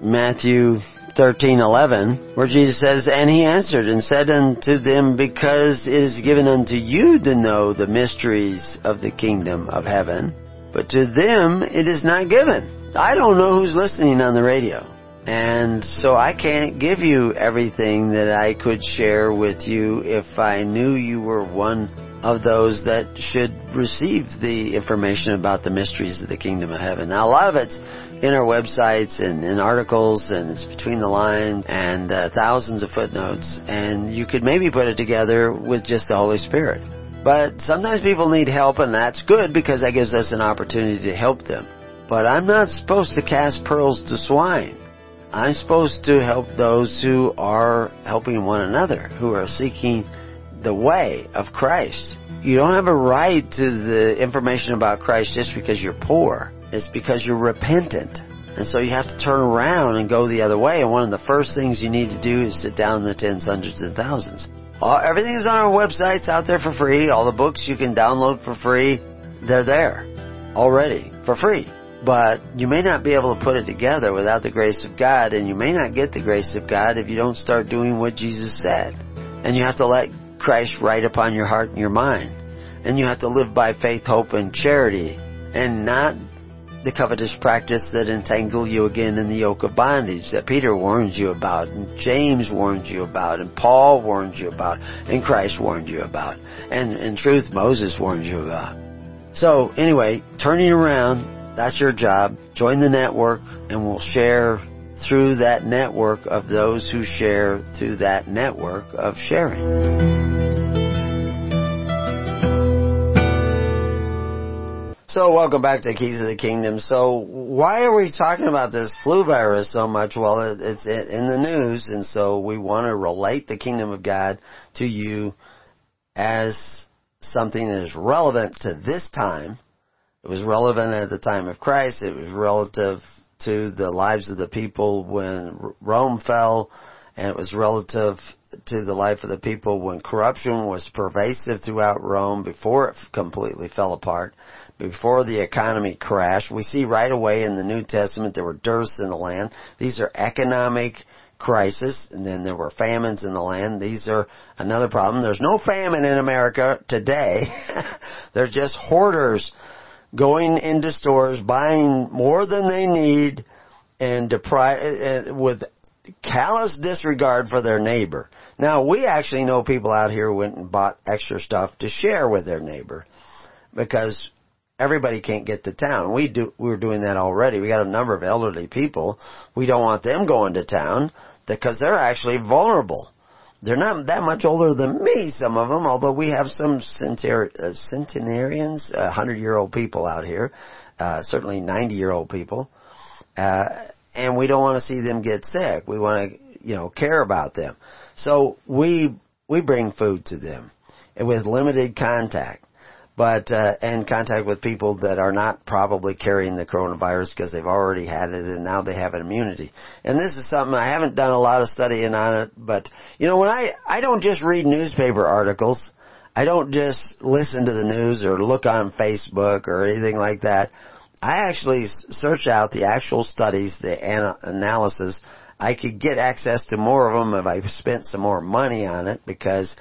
Matthew 13:11 where Jesus says and he answered and said unto them because it is given unto you to know the mysteries of the kingdom of heaven but to them it is not given I don't know who's listening on the radio and so I can't give you everything that I could share with you if I knew you were one of those that should receive the information about the mysteries of the kingdom of heaven. Now, a lot of it's in our websites and in articles, and it's between the lines and uh, thousands of footnotes, and you could maybe put it together with just the Holy Spirit. But sometimes people need help, and that's good because that gives us an opportunity to help them. But I'm not supposed to cast pearls to swine. I'm supposed to help those who are helping one another, who are seeking the way of Christ. You don't have a right to the information about Christ just because you're poor. It's because you're repentant. And so you have to turn around and go the other way. And one of the first things you need to do is sit down in the tens, hundreds, and thousands. All, everything is on our websites out there for free. All the books you can download for free. They're there already for free. But you may not be able to put it together without the grace of God, and you may not get the grace of God if you don't start doing what Jesus said. And you have to let Christ write upon your heart and your mind. And you have to live by faith, hope, and charity, and not the covetous practice that entangle you again in the yoke of bondage that Peter warns you about, and James warns you about, and Paul warns you about, and Christ warned you about, and in truth Moses warned you about. So anyway, turning around, that's your job. Join the network and we'll share through that network of those who share through that network of sharing. So welcome back to Keys of the Kingdom. So why are we talking about this flu virus so much? Well, it's in the news, and so we want to relate the Kingdom of God to you as something that is relevant to this time. It was relevant at the time of Christ. It was relative to the lives of the people when Rome fell, and it was relative to the life of the people when corruption was pervasive throughout Rome before it completely fell apart before the economy crashed. We see right away in the New Testament there were dearths in the land. These are economic crisis, and then there were famines in the land. These are another problem. There's no famine in America today. They're just hoarders going into stores, buying more than they need, and depri- uh, with callous disregard for their neighbor. Now, we actually know people out here went and bought extra stuff to share with their neighbor because everybody can't get to town. We do, we're doing that already. We got a number of elderly people. We don't want them going to town because they're actually vulnerable. They're not that much older than me, some of them, although we have some uh, centenarians, uh, hundred year old people out here, uh, certainly 90 year old people. Uh, and we don't want to see them get sick. We want to, you know, care about them. So we, we bring food to them with limited contact but uh, and contact with people that are not probably carrying the coronavirus because they've already had it and now they have an immunity. And this is something I haven't done a lot of studying on it, but you know when I I don't just read newspaper articles, I don't just listen to the news or look on Facebook or anything like that. I actually search out the actual studies, the ana- analysis. I could get access to more of them if I spent some more money on it because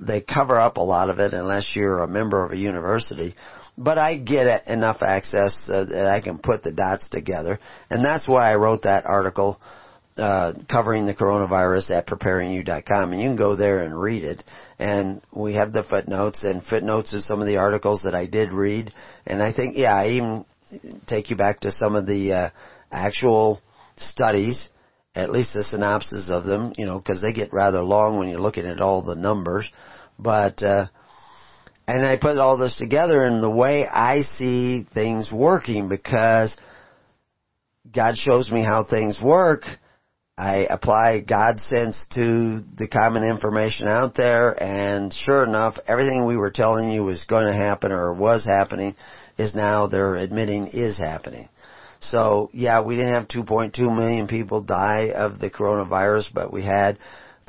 they cover up a lot of it unless you're a member of a university. But I get enough access uh, that I can put the dots together, and that's why I wrote that article uh, covering the coronavirus at preparingyou.com, and you can go there and read it. And we have the footnotes, and footnotes is some of the articles that I did read, and I think, yeah, I even take you back to some of the uh, actual studies at least the synopsis of them, you know, because they get rather long when you're looking at all the numbers. But, uh, and I put all this together in the way I see things working because God shows me how things work I apply God sense to the common information out there and sure enough, everything we were telling you was going to happen or was happening is now they're admitting is happening. So yeah, we didn't have 2.2 million people die of the coronavirus, but we had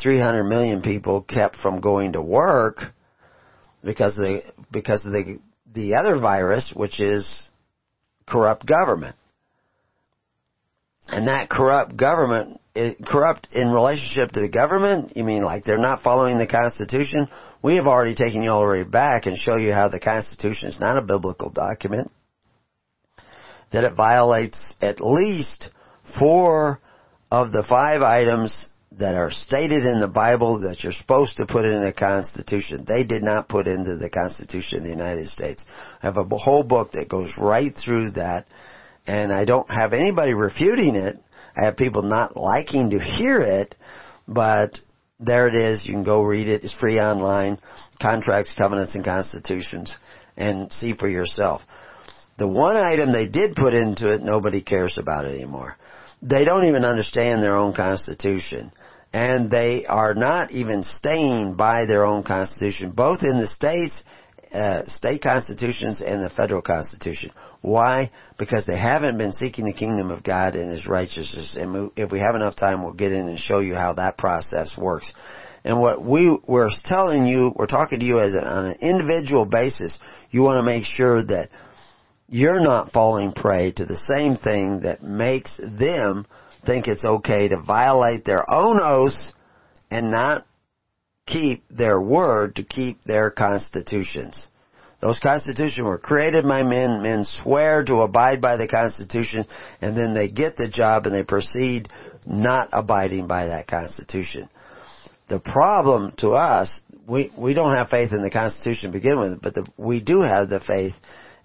300 million people kept from going to work because of the, because of the, the other virus, which is corrupt government. And that corrupt government, eh, corrupt in relationship to the government, you mean like they're not following the Constitution? We have already taken you all the way back and show you how the Constitution is not a biblical document. That it violates at least four of the five items that are stated in the Bible that you're supposed to put in the Constitution. They did not put into the Constitution of the United States. I have a whole book that goes right through that, and I don't have anybody refuting it. I have people not liking to hear it, but there it is. You can go read it. It's free online. Contracts, covenants, and constitutions, and see for yourself. The one item they did put into it, nobody cares about it anymore. They don't even understand their own constitution and they are not even staying by their own constitution, both in the states, uh, state constitutions and the federal constitution. Why? Because they haven't been seeking the kingdom of God and His righteousness. And if we have enough time, we'll get in and show you how that process works. And what we we're telling you, we're talking to you as on an individual basis. You want to make sure that you're not falling prey to the same thing that makes them think it's okay to violate their own oaths and not keep their word to keep their constitutions. Those constitutions were created by men. Men swear to abide by the constitution and then they get the job and they proceed not abiding by that constitution. The problem to us, we, we don't have faith in the constitution to begin with, but the, we do have the faith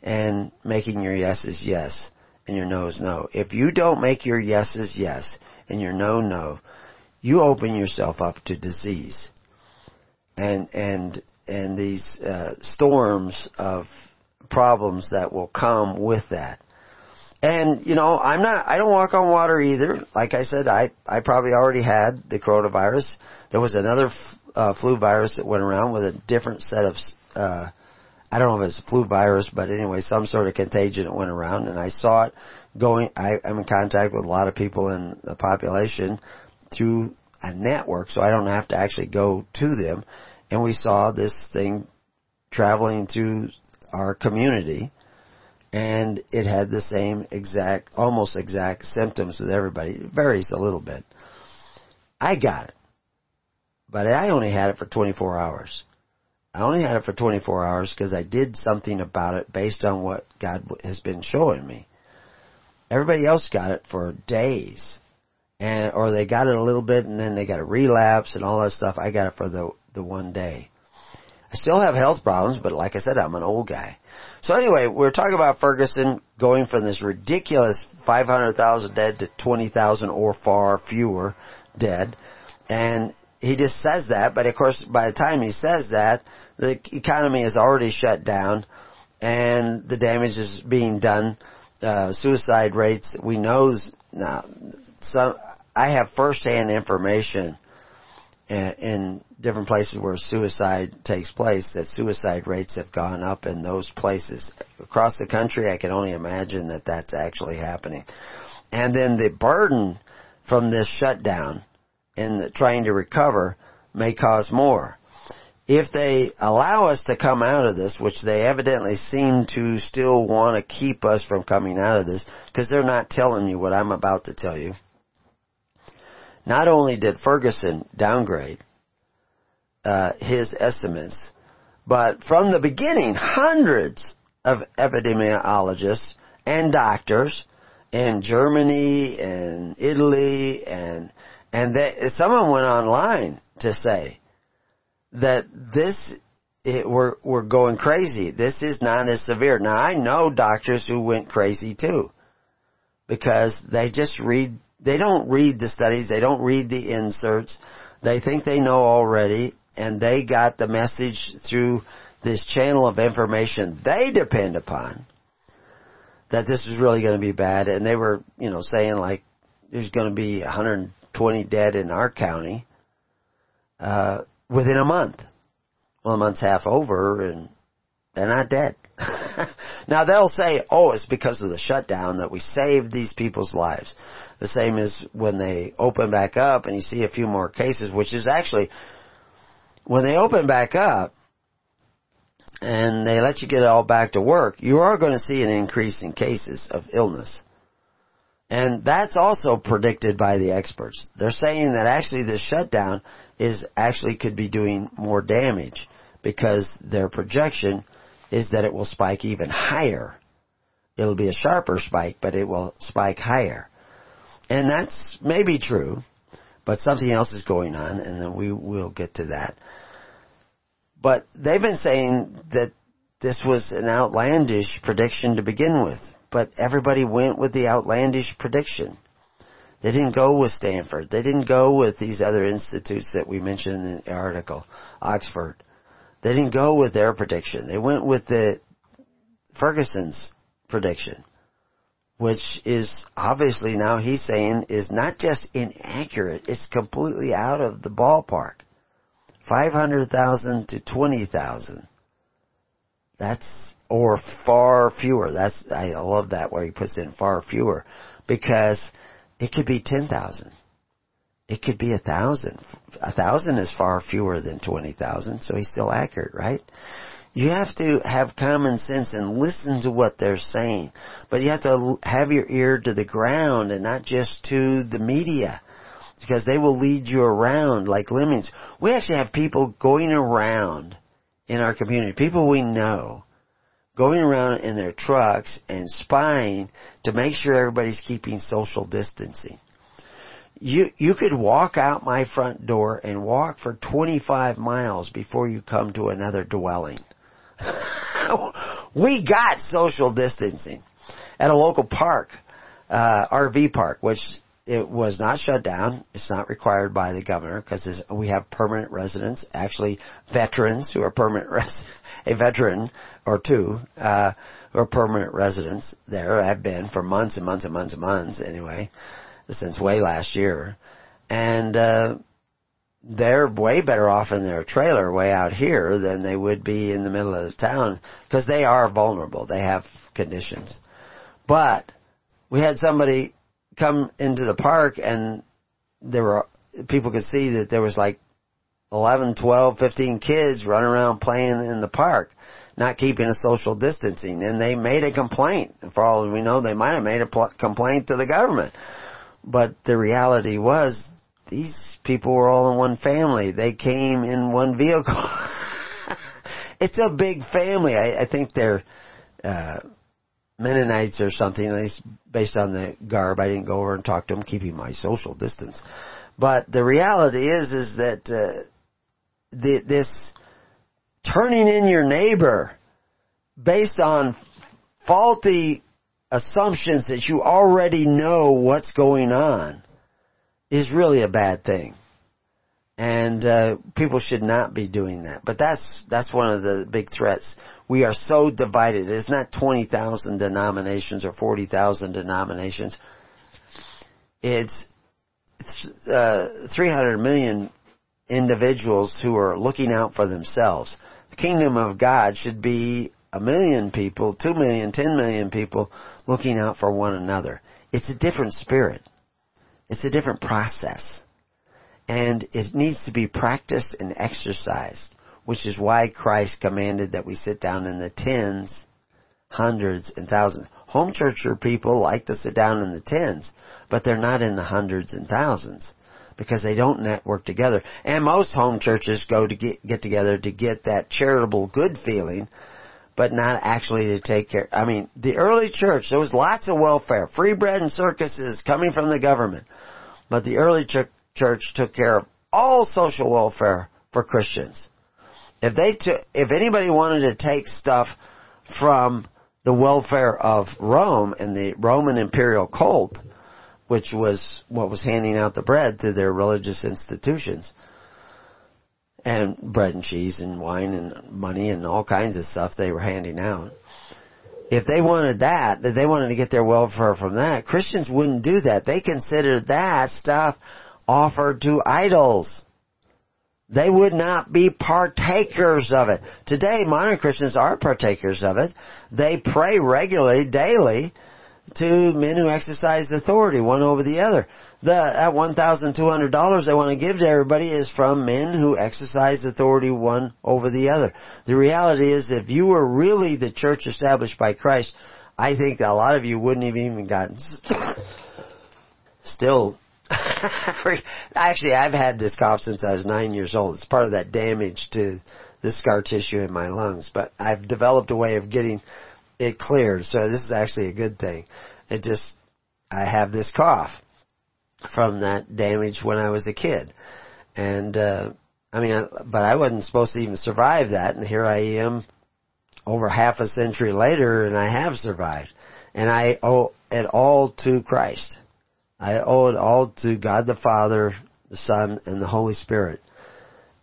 in making your yeses yes and your noes no. If you don't make your yeses yes and your no no, you open yourself up to disease and and and these uh, storms of problems that will come with that. And you know, I'm not. I don't walk on water either. Like I said, I I probably already had the coronavirus. There was another f- uh, flu virus that went around with a different set of uh, I don't know if it's a flu virus, but anyway, some sort of contagion that went around, and I saw it going. I'm in contact with a lot of people in the population through a network, so I don't have to actually go to them. And we saw this thing traveling through our community, and it had the same exact, almost exact symptoms with everybody. It varies a little bit. I got it, but I only had it for 24 hours. I only had it for 24 hours because I did something about it based on what God has been showing me. Everybody else got it for days. And, or they got it a little bit and then they got a relapse and all that stuff. I got it for the, the one day. I still have health problems, but like I said, I'm an old guy. So anyway, we're talking about Ferguson going from this ridiculous 500,000 dead to 20,000 or far fewer dead. And he just says that, but of course, by the time he says that, the economy is already shut down, and the damage is being done. Uh, suicide rates, we know now. Some I have firsthand information in, in different places where suicide takes place that suicide rates have gone up in those places across the country. I can only imagine that that's actually happening, and then the burden from this shutdown in trying to recover may cause more. If they allow us to come out of this, which they evidently seem to still want to keep us from coming out of this, because they're not telling you what I'm about to tell you. Not only did Ferguson downgrade uh, his estimates, but from the beginning, hundreds of epidemiologists and doctors in Germany and Italy and and they, someone went online to say that this it, we're we're going crazy. This is not as severe. Now I know doctors who went crazy too, because they just read. They don't read the studies. They don't read the inserts. They think they know already, and they got the message through this channel of information they depend upon that this is really going to be bad. And they were, you know, saying like there's going to be 100 20 dead in our county, uh, within a month. Well, a month's half over and they're not dead. now they'll say, oh, it's because of the shutdown that we saved these people's lives. The same as when they open back up and you see a few more cases, which is actually, when they open back up, and they let you get all back to work, you are going to see an increase in cases of illness. And that's also predicted by the experts. They're saying that actually this shutdown is actually could be doing more damage because their projection is that it will spike even higher. It'll be a sharper spike, but it will spike higher. And that's maybe true, but something else is going on, and then we will get to that. But they've been saying that this was an outlandish prediction to begin with, but everybody went with the outlandish prediction. They didn't go with Stanford. They didn't go with these other institutes that we mentioned in the article, Oxford. They didn't go with their prediction. They went with the Ferguson's prediction, which is obviously now he's saying is not just inaccurate, it's completely out of the ballpark. 500,000 to 20,000. That's, or far fewer. That's, I love that where he puts in far fewer because it could be 10,000. It could be a thousand. A thousand is far fewer than 20,000, so he's still accurate, right? You have to have common sense and listen to what they're saying. But you have to have your ear to the ground and not just to the media because they will lead you around like lemmings. We actually have people going around in our community, people we know, going around in their trucks and spying to make sure everybody's keeping social distancing. You, you could walk out my front door and walk for 25 miles before you come to another dwelling. we got social distancing at a local park, uh, RV park, which it was not shut down. It's not required by the governor because we have permanent residents, actually veterans who are permanent res- a veteran or two, uh, are permanent residents there I've been for months and months and months and months anyway, since way last year. And, uh, they're way better off in their trailer way out here than they would be in the middle of the town because they are vulnerable. They have conditions. But we had somebody come into the park and there were people could see that there was like 11, 12, 15 kids running around playing in the park, not keeping a social distancing, and they made a complaint. And for all we know, they might have made a pl- complaint to the government. But the reality was, these people were all in one family. They came in one vehicle. it's a big family. I, I think they're, uh, Mennonites or something, at least based on the garb. I didn't go over and talk to them, keeping my social distance. But the reality is, is that uh, the, this turning in your neighbor based on faulty assumptions that you already know what's going on is really a bad thing and uh, people should not be doing that. But that's that's one of the big threats. We are so divided. It's not twenty thousand denominations or forty thousand denominations. It's, it's uh, three hundred million individuals who are looking out for themselves. The kingdom of God should be a million people, two million, ten million people looking out for one another. It's a different spirit. It's a different process and it needs to be practiced and exercised, which is why Christ commanded that we sit down in the tens, hundreds, and thousands. Home churcher people like to sit down in the tens, but they're not in the hundreds and thousands because they don't network together. And most home churches go to get, get together to get that charitable good feeling, but not actually to take care. I mean, the early church, there was lots of welfare, free bread and circuses coming from the government. But the early church church took care of all social welfare for Christians. If they took, if anybody wanted to take stuff from the welfare of Rome and the Roman imperial cult, which was what was handing out the bread to their religious institutions, and bread and cheese and wine and money and all kinds of stuff they were handing out. If they wanted that, that they wanted to get their welfare from that, Christians wouldn't do that. They considered that stuff offered to idols. They would not be partakers of it. Today, modern Christians are partakers of it. They pray regularly, daily, to men who exercise authority, one over the other. The at one thousand two hundred dollars they want to give to everybody is from men who exercise authority one over the other. The reality is, if you were really the church established by Christ, I think a lot of you wouldn't have even gotten still Actually, I've had this cough since I was nine years old. It's part of that damage to the scar tissue in my lungs, but I've developed a way of getting it cleared. So this is actually a good thing. It just, I have this cough from that damage when I was a kid. And, uh, I mean, but I wasn't supposed to even survive that, and here I am over half a century later, and I have survived. And I owe it all to Christ. I owe it all to God the Father, the Son, and the Holy Spirit.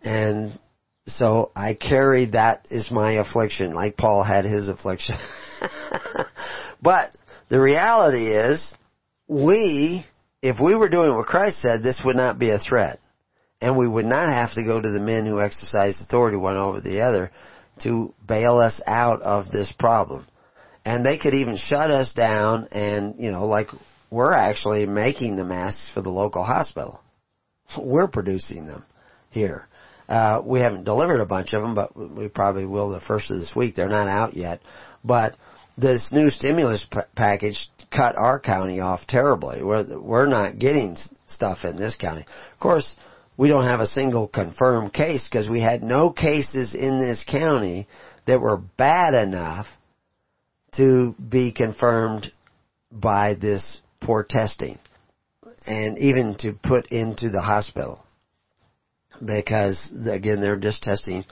And so I carry that is my affliction, like Paul had his affliction. but the reality is, we, if we were doing what Christ said, this would not be a threat. And we would not have to go to the men who exercise authority one over the other to bail us out of this problem. And they could even shut us down and, you know, like we're actually making the masks for the local hospital. We're producing them here. Uh, we haven't delivered a bunch of them, but we probably will the first of this week. They're not out yet. But this new stimulus p- package cut our county off terribly. We're, we're not getting stuff in this county. Of course, we don't have a single confirmed case because we had no cases in this county that were bad enough to be confirmed by this poor testing and even to put into the hospital because again they're just testing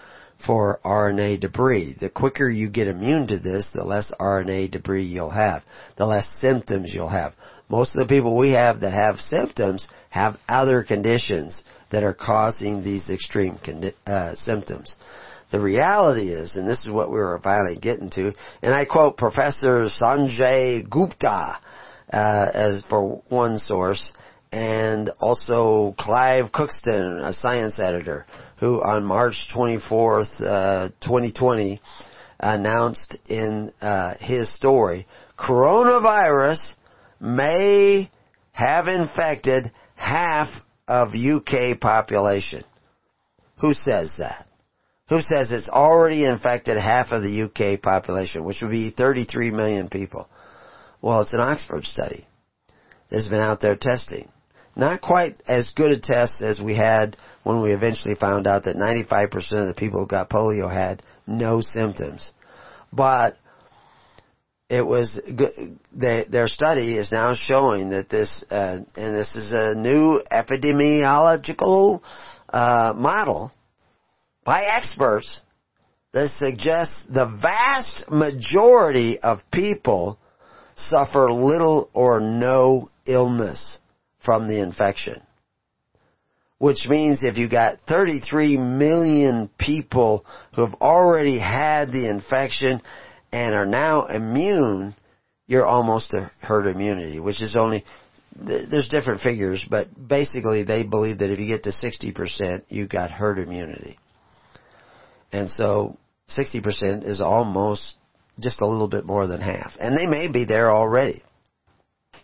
for RNA debris. The quicker you get immune to this, the less RNA debris you'll have, the less symptoms you'll have. Most of the people we have that have symptoms have other conditions that are causing these extreme condi- uh, symptoms. The reality is, and this is what we were finally getting to, and I quote Professor Sanjay Gupta, uh, as for one source, and also Clive Cookson, a science editor, who on March 24th, uh, 2020, announced in uh, his story, coronavirus may have infected half of UK population. Who says that? Who says it's already infected half of the UK population, which would be 33 million people? Well, it's an Oxford study that's been out there testing. Not quite as good a test as we had when we eventually found out that 95% of the people who got polio had no symptoms. But it was. They, their study is now showing that this, uh, and this is a new epidemiological uh, model by experts that suggests the vast majority of people suffer little or no illness from the infection. Which means if you got 33 million people who have already had the infection and are now immune, you're almost a herd immunity, which is only, there's different figures, but basically they believe that if you get to 60%, you got herd immunity. And so 60% is almost just a little bit more than half. And they may be there already.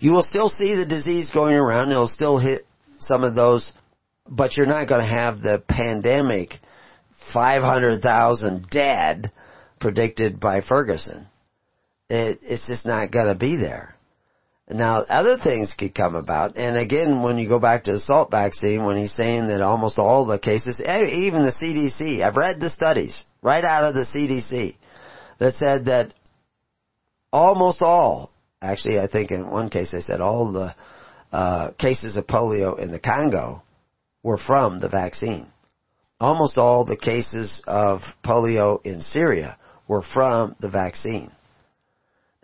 You will still see the disease going around. It'll still hit some of those, but you're not going to have the pandemic 500,000 dead predicted by Ferguson. It, it's just not going to be there. Now, other things could come about, and again, when you go back to the Salk vaccine, when he's saying that almost all the cases, eh, even the CDC, I've read the studies right out of the CDC, that said that almost all, actually I think in one case they said all the uh, cases of polio in the Congo were from the vaccine. Almost all the cases of polio in Syria were from the vaccine.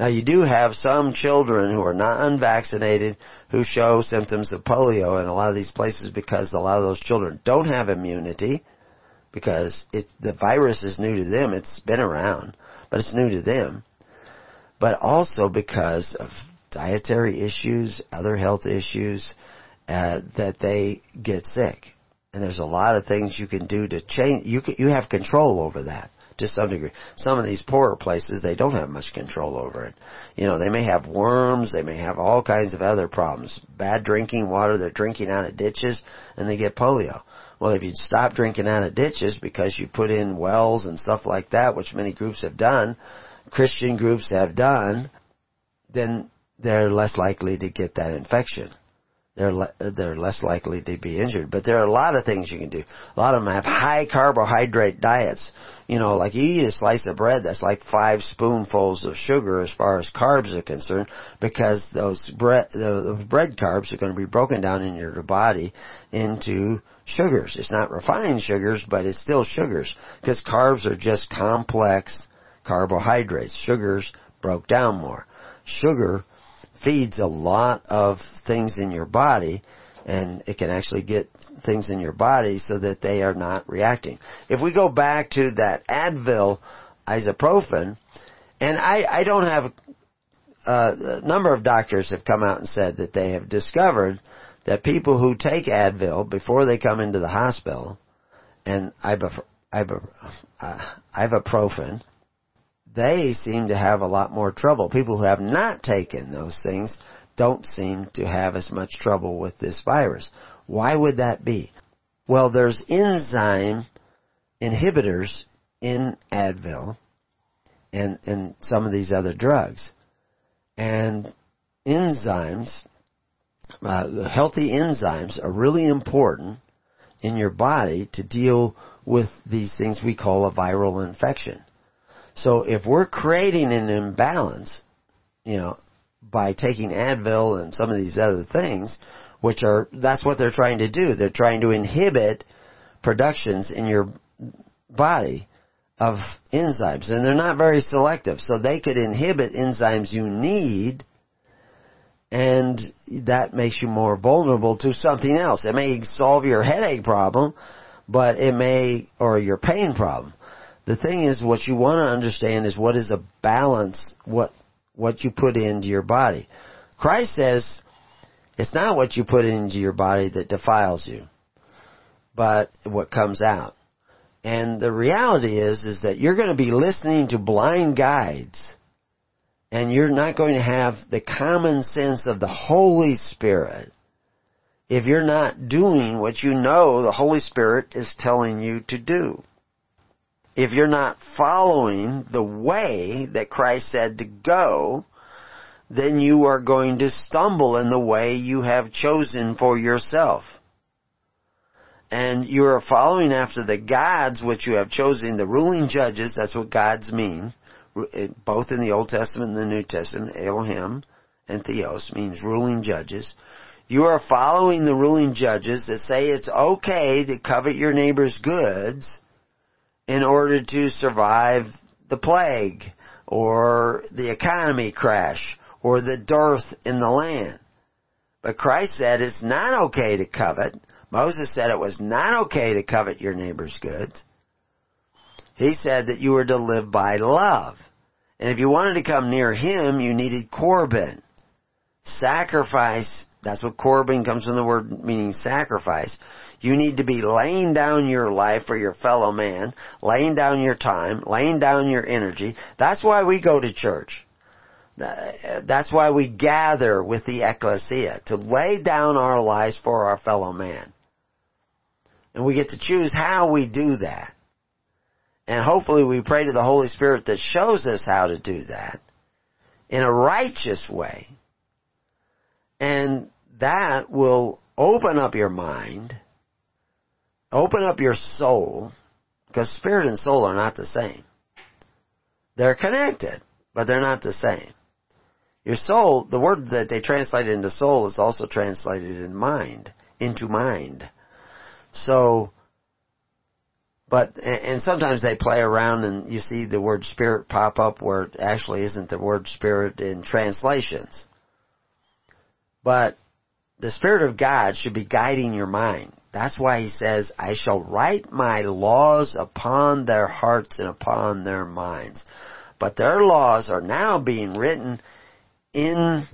Now you do have some children who are not unvaccinated who show symptoms of polio in a lot of these places because a lot of those children don't have immunity because it, the virus is new to them. It's been around but it's new to them. But also because of dietary issues, other health issues, uh, that they get sick. And there's a lot of things you can do to change. You can, you have control over that to some degree. Some of these poorer places, they don't have much control over it. You know, they may have worms, they may have all kinds of other problems. Bad drinking water, they're drinking out of ditches, and they get polio. Well, if you'd stop drinking out of ditches because you put in wells and stuff like that, which many groups have done, Christian groups have done, then they're less likely to get that infection they're le- they're less likely to be injured. But there are a lot of things you can do. A lot of them have high carbohydrate diets. You know, like you eat a slice of bread that's like five spoonfuls of sugar as far as carbs are concerned, because those bread those bread carbs are going to be broken down in your body into sugars. It's not refined sugars, but it's still sugars because carbs are just complex carbohydrates. Sugars broke down more. Sugar feeds a lot of things in your body and it can actually get things in your body so that they are not reacting. If we go back to that Advil ibuprofen, and I, I don't have, uh, a number of doctors have come out and said that they have discovered that people who take Advil before they come into the hospital and ibuprofen, uh, ibuprofen they seem to have a lot more trouble. People who have not taken those things don't seem to have as much trouble with this virus. Why would that be? Well, there's enzyme inhibitors in Advil and, and some of these other drugs. And enzymes, uh, healthy enzymes are really important in your body to deal with these things we call a viral infection. So if we're creating an imbalance, you know, by taking Advil and some of these other things, which are, that's what they're trying to do. They're trying to inhibit productions in your body of enzymes. And they're not very selective. So they could inhibit enzymes you need and that makes you more vulnerable to something else. It may solve your headache problem, but it may, or your pain problem. The thing is, what you want to understand is what is a balance, what, what you put into your body. Christ says, it's not what you put into your body that defiles you, but what comes out. And the reality is, is that you're going to be listening to blind guides, and you're not going to have the common sense of the Holy Spirit if you're not doing what you know the Holy Spirit is telling you to do if you're not following the way that Christ said to go, then you are going to stumble in the way you have chosen for yourself. And you are following after the gods which you have chosen, the ruling judges, that's what gods mean, eh, both in the Old Testament and the New Testament, Elohim and Theos means ruling judges. You are following the ruling judges that say it's okay to covet your neighbor's goods, in order to survive the plague or the economy crash or the dearth in the land. But Christ said it's not okay to covet. Moses said it was not okay to covet your neighbor's goods. He said that you were to live by love. And if you wanted to come near him, you needed Corban. Sacrifice, that's what Corban comes from the word meaning sacrifice. You need to be laying down your life for your fellow man, laying down your time, laying down your energy. That's why we go to church. That's why we gather with the ecclesia, to lay down our lives for our fellow man. And we get to choose how we do that. And hopefully we pray to the Holy Spirit that shows us how to do that in a righteous way. And that will open up your mind Open up your soul, because spirit and soul are not the same. They're connected, but they're not the same. Your soul, the word that they translated into soul is also translated in mind, into mind. So, but, and sometimes they play around and you see the word spirit pop up where it actually isn't the word spirit in translations. But the Spirit of God should be guiding your mind. That's why he says, I shall write my laws upon their hearts and upon their minds. But their laws are now being written in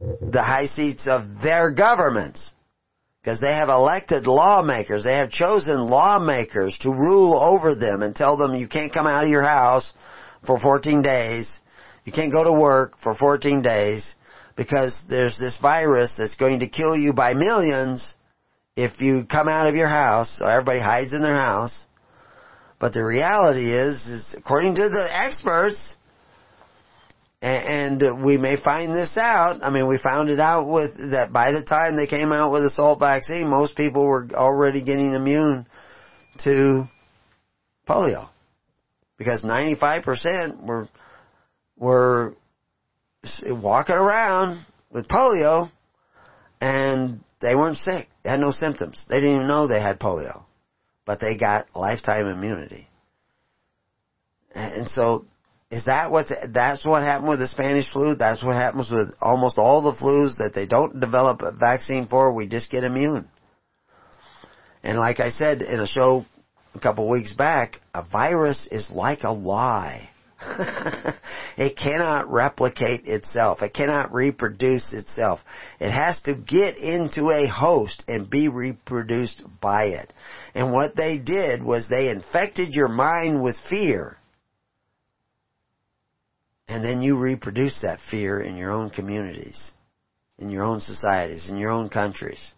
the high seats of their governments. Because they have elected lawmakers. They have chosen lawmakers to rule over them and tell them you can't come out of your house for 14 days. You can't go to work for 14 days because there's this virus that's going to kill you by millions if you come out of your house. So everybody hides in their house. But the reality is, is according to the experts, and we may find this out. I mean, we found it out with that by the time they came out with the Salk vaccine, most people were already getting immune to polio because 95% were were walking around with polio and they weren't sick. They had no symptoms. They didn't even know they had polio, but they got lifetime immunity. And so is that what, that's what happened with the Spanish flu? That's what happens with almost all the flus that they don't develop a vaccine for, we just get immune. And like I said in a show a couple weeks back, a virus is like a lie. it cannot replicate itself. It cannot reproduce itself. It has to get into a host and be reproduced by it. And what they did was they infected your mind with fear and then you reproduce that fear in your own communities, in your own societies, in your own countries.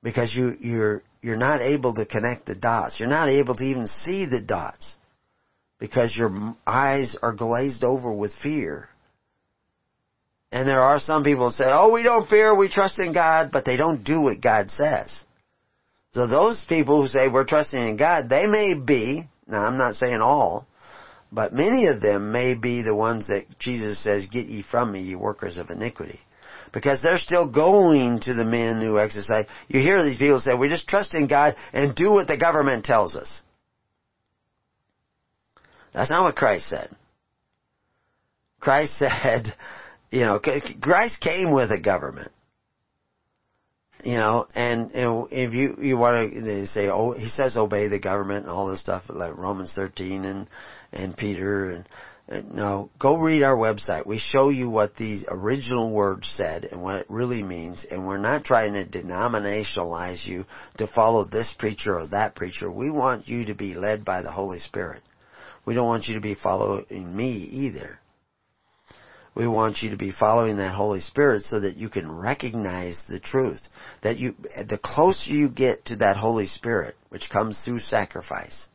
Because you, you're, you're not able to connect the dots. You're not able to even see the dots. Because your eyes are glazed over with fear. And there are some people say, oh, we don't fear, we trust in God, but they don't do what God says. So those people who say we're trusting in God, they may be, now I'm not saying all, but many of them may be the ones that Jesus says, get ye from me, ye workers of iniquity. Because they're still going to the men who exercise. You hear these people say, we just trust in God and do what the government tells us. That's not what Christ said. Christ said, you know, Christ came with a government. You know, and, and if you you want to say, oh, he says obey the government and all this stuff like Romans thirteen and and Peter and, and no, go read our website. We show you what the original words said and what it really means, and we're not trying to denominationalize you to follow this preacher or that preacher. We want you to be led by the Holy Spirit. We don't want you to be following me either. We want you to be following that Holy Spirit so that you can recognize the truth. That you, the closer you get to that Holy Spirit, which comes through sacrifice,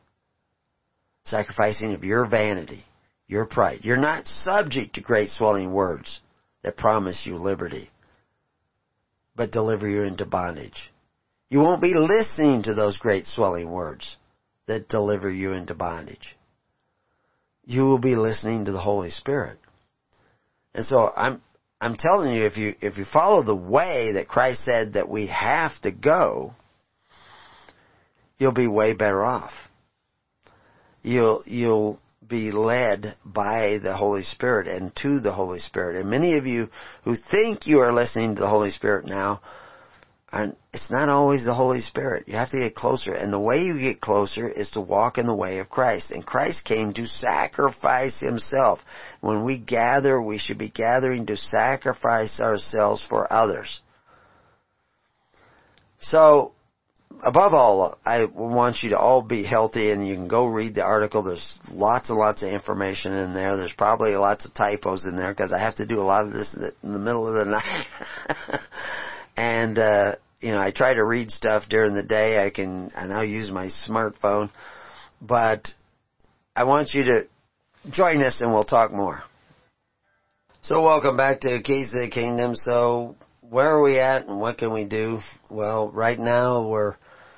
sacrificing of your vanity, your pride. You're not subject to great swelling words that promise you liberty, but deliver you into bondage. You won't be listening to those great swelling words that deliver you into bondage. You will be listening to the Holy Spirit. And so I'm, I'm telling you, if you, if you follow the way that Christ said that we have to go, you'll be way better off. You'll, you'll be led by the Holy Spirit and to the Holy Spirit. And many of you who think you are listening to the Holy Spirit now it's not always the Holy Spirit. You have to get closer. And the way you get closer is to walk in the way of Christ. And Christ came to sacrifice himself. When we gather, we should be gathering to sacrifice ourselves for others. So, above all, I want you to all be healthy and you can go read the article. There's lots and lots of information in there. There's probably lots of typos in there because I have to do a lot of this in the middle of the night. and uh, you know I try to read stuff during the day. I can I now use my smartphone, but I want you to join us and we'll talk more. So welcome back to Keys to the Kingdom. So where are we at and what can we do? Well, right now we're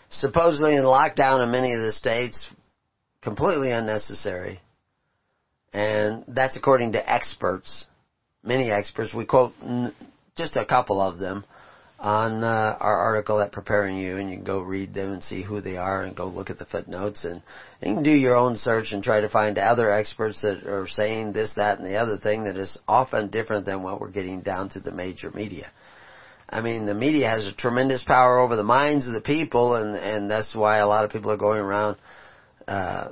supposedly in lockdown in many of the states, completely unnecessary. And that's according to experts, many experts. We quote just a couple of them on uh, our article at Preparing You, and you can go read them and see who they are, and go look at the footnotes, and, you can do your own search and try to find other experts that are saying this, that, and the other thing that is often different than what we're getting down to the major media. I mean, the media has a tremendous power over the minds of the people, and and that's why a lot of people are going around uh,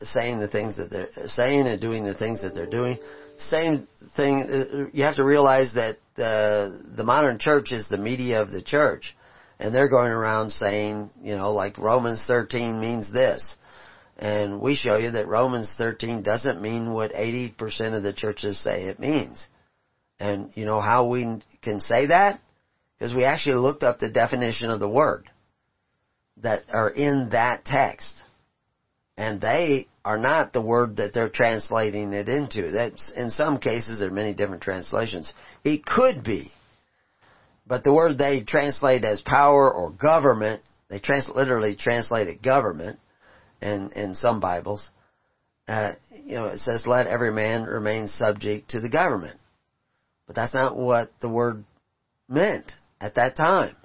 saying the things that they're saying and doing the things that they're doing. Same thing, uh, you have to realize that the, the modern church is the media of the church. And they're going around saying, you know, like Romans 13 means this. And we show you that Romans 13 doesn't mean what 80% of the churches say it means. And you know how we can say that? Because we actually looked up the definition of the word that are in that text. And they are not the word that they're translating it into. That's, in some cases, there are many different translations. It could be. But the word they translate as power or government, they trans- literally translate it government in, in some Bibles. Uh, you know, it says, let every man remain subject to the government. But that's not what the word meant at that time.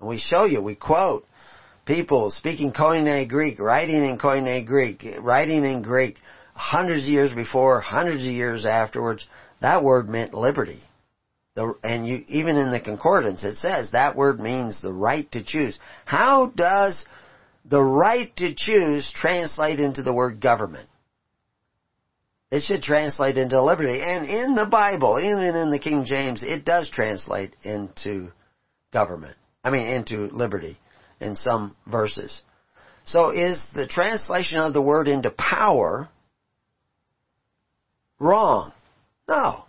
And we show you, we quote people speaking Koine Greek, writing in Koine Greek, writing in Greek hundreds of years before, hundreds of years afterwards. That word meant liberty. The, and you, even in the concordance, it says that word means the right to choose. How does the right to choose translate into the word government? It should translate into liberty. And in the Bible, even in the King James, it does translate into government. I mean, into liberty in some verses. So is the translation of the word into power wrong? No,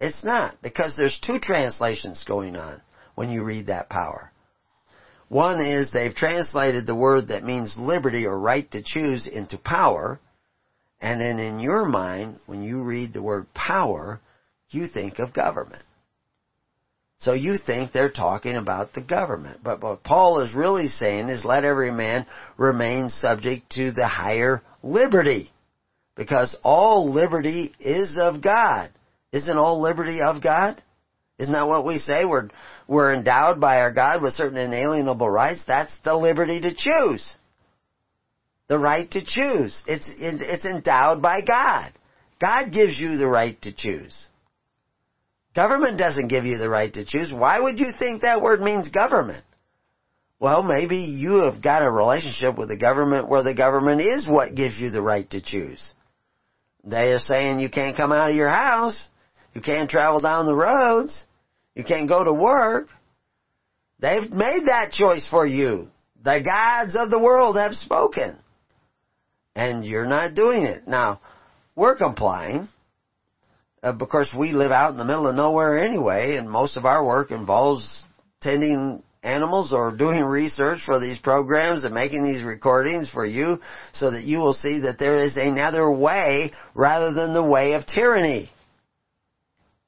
it's not, because there's two translations going on when you read that power. One is they've translated the word that means liberty or right to choose into power, and then in your mind, when you read the word power, you think of government. So you think they're talking about the government. But what Paul is really saying is let every man remain subject to the higher liberty. Because all liberty is of God. Isn't all liberty of God? Isn't that what we say? We're, we're endowed by our God with certain inalienable rights. That's the liberty to choose the right to choose. It's, it's endowed by God. God gives you the right to choose. Government doesn't give you the right to choose. Why would you think that word means government? Well, maybe you have got a relationship with the government where the government is what gives you the right to choose. They are saying you can't come out of your house. You can't travel down the roads. You can't go to work. They've made that choice for you. The gods of the world have spoken and you're not doing it. Now, we're complying. Uh, because we live out in the middle of nowhere anyway, and most of our work involves tending animals or doing research for these programs and making these recordings for you so that you will see that there is another way rather than the way of tyranny.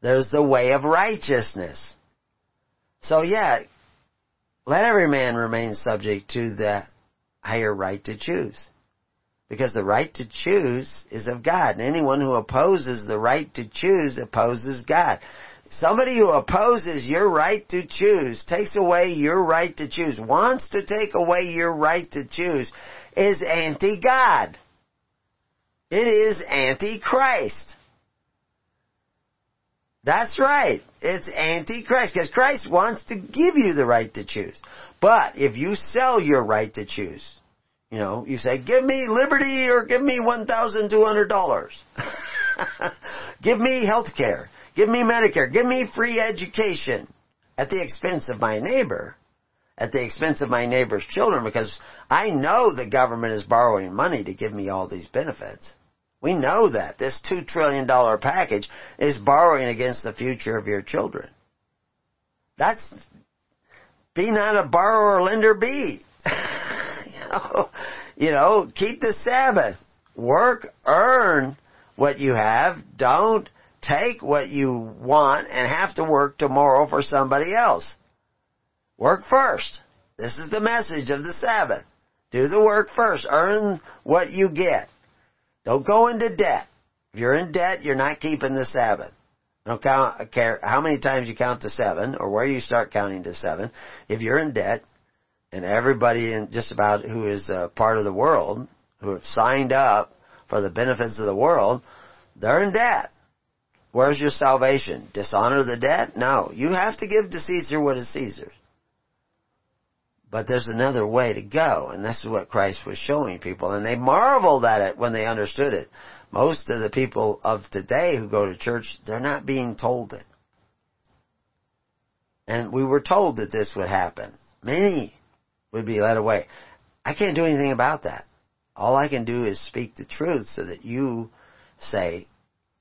There's the way of righteousness. So yeah, let every man remain subject to the higher right to choose. Because the right to choose is of God. And anyone who opposes the right to choose opposes God. Somebody who opposes your right to choose, takes away your right to choose, wants to take away your right to choose, is anti-God. It is anti-Christ. That's right. It's anti-Christ because Christ wants to give you the right to choose. But if you sell your right to choose, you know, you say, give me liberty or give me $1,200. give me health care. Give me Medicare. Give me free education at the expense of my neighbor. At the expense of my neighbor's children because I know the government is borrowing money to give me all these benefits. We know that. This $2 trillion package is borrowing against the future of your children. That's, be not a borrower, lender, be. you know, keep the Sabbath. Work, earn what you have. Don't take what you want and have to work tomorrow for somebody else. Work first. This is the message of the Sabbath. Do the work first. Earn what you get. Don't go into debt. If you're in debt, you're not keeping the Sabbath. Don't count, care how many times you count to seven or where you start counting to seven. If you're in debt, and everybody in just about who is a part of the world, who have signed up for the benefits of the world, they're in debt. Where's your salvation? Dishonor the debt? No. You have to give to Caesar what is Caesar's. But there's another way to go, and this is what Christ was showing people, and they marveled at it when they understood it. Most of the people of today who go to church, they're not being told it. And we were told that this would happen. Many would be led away. I can't do anything about that. All I can do is speak the truth so that you say,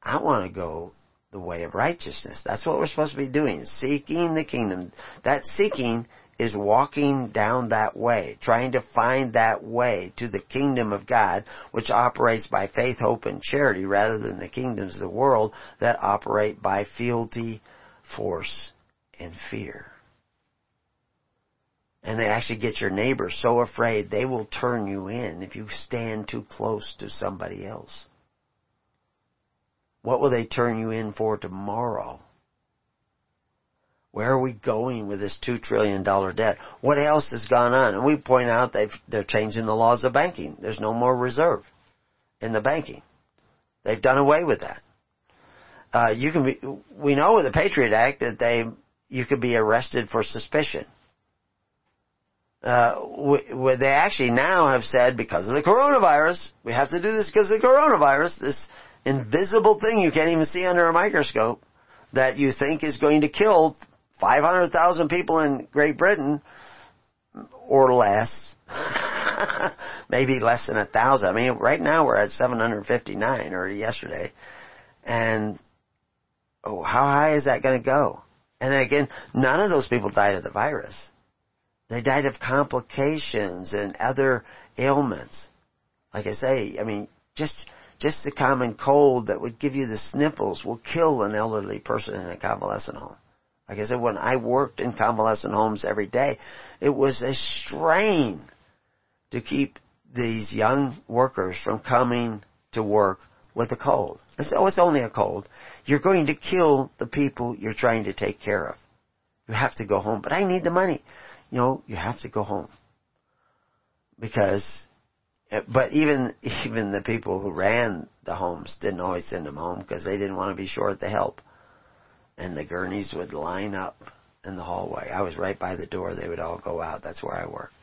I want to go the way of righteousness. That's what we're supposed to be doing. Seeking the kingdom. That seeking is walking down that way, trying to find that way to the kingdom of God, which operates by faith, hope, and charity rather than the kingdoms of the world that operate by fealty, force, and fear. And they actually get your neighbors so afraid they will turn you in if you stand too close to somebody else. What will they turn you in for tomorrow? Where are we going with this two trillion dollar debt? What else has gone on? And we point out they've, they're changing the laws of banking. There's no more reserve in the banking. They've done away with that. Uh, you can be, we know with the Patriot Act that they, you could be arrested for suspicion. Uh, we, we, they actually now have said because of the coronavirus, we have to do this because of the coronavirus, this invisible thing you can't even see under a microscope that you think is going to kill 500,000 people in Great Britain or less. Maybe less than a thousand. I mean, right now we're at 759 or yesterday. And, oh, how high is that going to go? And again, none of those people died of the virus. They died of complications and other ailments. Like I say, I mean, just, just the common cold that would give you the sniffles will kill an elderly person in a convalescent home. Like I said, when I worked in convalescent homes every day, it was a strain to keep these young workers from coming to work with a cold. And so it's only a cold. You're going to kill the people you're trying to take care of. You have to go home. But I need the money. You know, you have to go home. Because, eh, but even, even the people who ran the homes didn't always send them home because they didn't want to be short the help and the gurneys would line up in the hallway. I was right by the door. They would all go out. That's where I worked.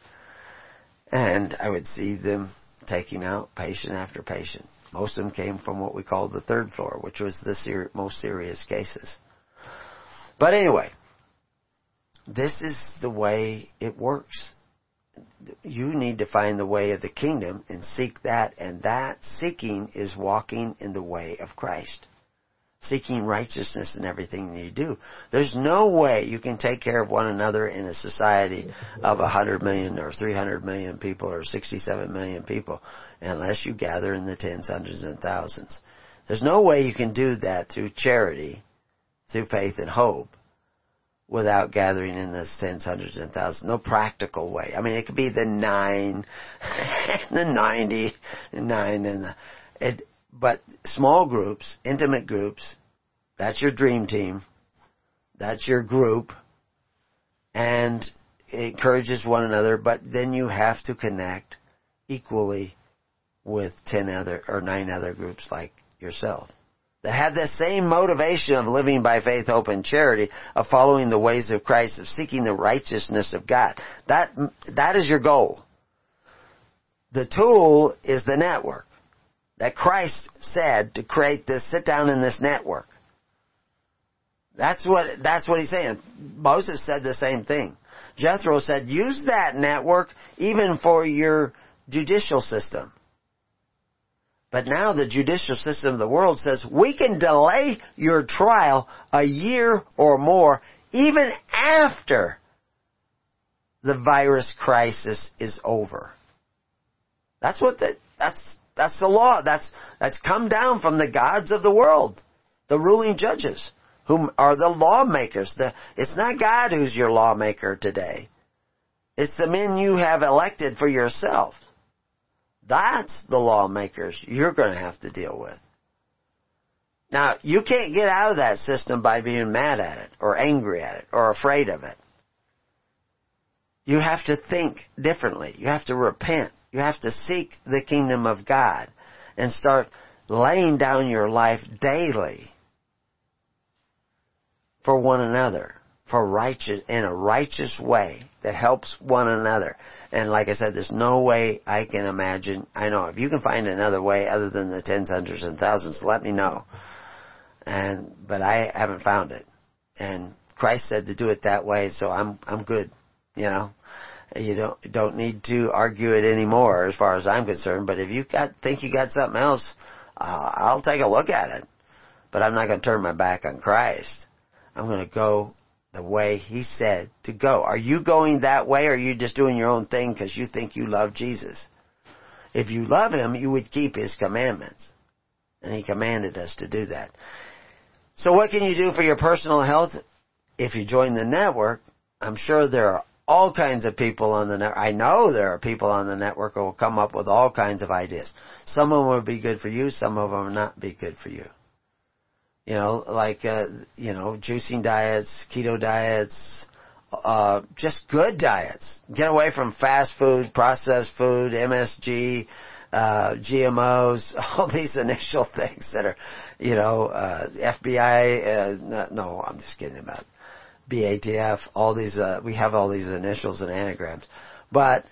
And I would see them taking out patient after patient. Most of them came from what we called the third floor, which was the ser- most serious cases. But anyway, this is the way it works. You need to find the way of the kingdom and seek that, and that seeking is walking in the way of Christ seeking righteousness in everything you do. There's no way you can take care of one another in a society of 100 million or 300 million people or 67 million people unless you gather in the tens, hundreds, and thousands. There's no way you can do that through charity, through faith and hope, without gathering in the tens, hundreds, and thousands. No practical way. I mean, it could be the nine, the ninety, nine, and the, it, but small groups, intimate groups, that's your dream team. That's your group. And it encourages one another, but then you have to connect equally with 10 other or 9 other groups like yourself have the same motivation of living by faith, hope, and charity, of following the ways of Christ, of seeking the righteousness of God. That, that is your goal. The tool is the network that Christ said to create this, sit down in this network. That's what, that's what he's saying. Moses said the same thing. Jethro said, use that network even for your judicial system. But now the judicial system of the world says we can delay your trial a year or more even after the virus crisis is over. That's what the, that's that's the law. That's, that's come down from the gods of the world. The ruling judges, whom are the lawmakers. The, it's not God who's your lawmaker today. It's the men you have elected for yourself. That's the lawmakers you're going to have to deal with. Now, you can't get out of that system by being mad at it, or angry at it, or afraid of it. You have to think differently. You have to repent. You have to seek the kingdom of God and start laying down your life daily for one another, for righteous, in a righteous way that helps one another. And like I said, there's no way I can imagine, I know, if you can find another way other than the tens, hundreds, and thousands, let me know. And, but I haven't found it. And Christ said to do it that way, so I'm, I'm good, you know. You don't, don't need to argue it anymore as far as I'm concerned, but if you got, think you got something else, uh, I'll take a look at it. But I'm not going to turn my back on Christ. I'm going to go the way He said to go. Are you going that way or are you just doing your own thing because you think you love Jesus? If you love Him, you would keep His commandments. And He commanded us to do that. So what can you do for your personal health? If you join the network, I'm sure there are all kinds of people on the network. I know there are people on the network who will come up with all kinds of ideas. Some of them will be good for you, some of them will not be good for you. You know, like, uh, you know, juicing diets, keto diets, uh, just good diets. Get away from fast food, processed food, MSG, uh, GMOs, all these initial things that are, you know, uh, FBI, uh, no, I'm just kidding about BATF, all these, uh, we have all these initials and anagrams. But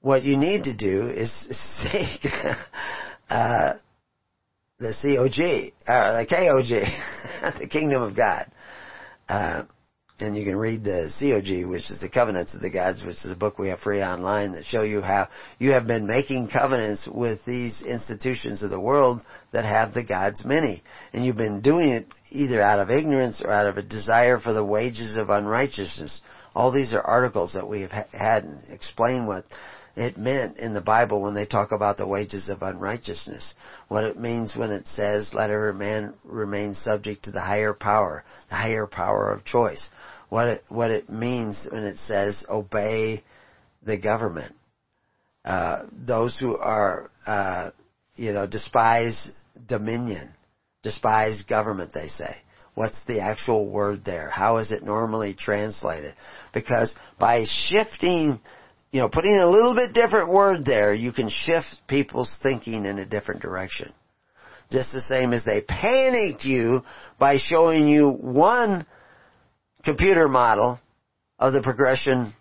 what you need to do is seek, uh, the COG, or the KOG, the Kingdom of God. Uh, and you can read the COG, which is the Covenants of the Gods, which is a book we have free online that show you how you have been making covenants with these institutions of the world that have the gods many. And you've been doing it either out of ignorance or out of a desire for the wages of unrighteousness. All these are articles that we have had and explain what it meant in the Bible when they talk about the wages of unrighteousness. What it means when it says, let every man remain subject to the higher power, the higher power of choice. What it, what it means when it says, obey the government. Uh, those who are, uh, you know, despise dominion, despise government, they say. What's the actual word there? How is it normally translated? Because by shifting you know, putting a little bit different word there, you can shift people's thinking in a different direction. Just the same as they panicked you by showing you one computer model of the progression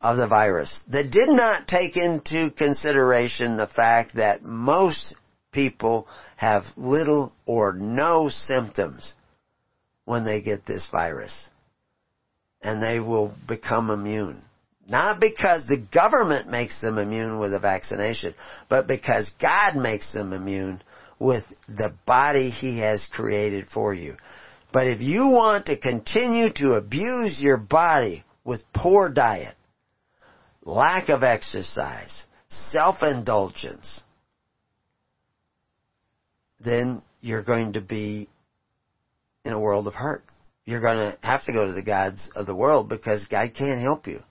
of the virus that did not take into consideration the fact that most people have little or no symptoms when they get this virus. And they will become immune. Not because the government makes them immune with a vaccination, but because God makes them immune with the body He has created for you. But if you want to continue to abuse your body with poor diet, lack of exercise, self-indulgence, then you're going to be in a world of hurt. You're going to have to go to the gods of the world because God can't help you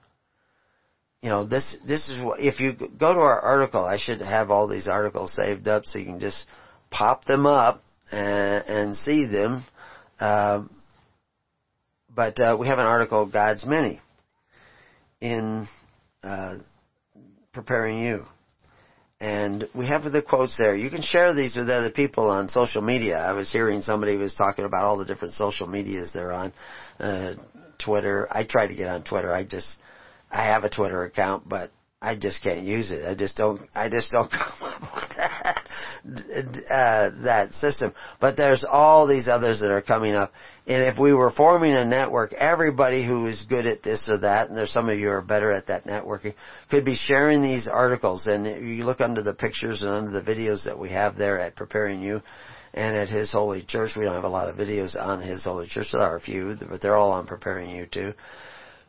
you know, this this is what if you go to our article, I should have all these articles saved up so you can just pop them up and, and see them. Um, but uh, we have an article, Gods Many, in uh, preparing you. And we have the quotes there. You can share these with other people on social media. I was hearing somebody was talking about all the different social medias they're on. Uh, Twitter. I try to get on Twitter. I just I have a Twitter account, but I just can't use it. I just don't. I just don't come up with that uh, that system. But there's all these others that are coming up. And if we were forming a network, everybody who is good at this or that, and there's some of you are better at that networking, could be sharing these articles. And you look under the pictures and under the videos that we have there at Preparing You. And at His Holy Church, we don't have a lot of videos on His Holy Church. There are a few, but they're all on Preparing You too.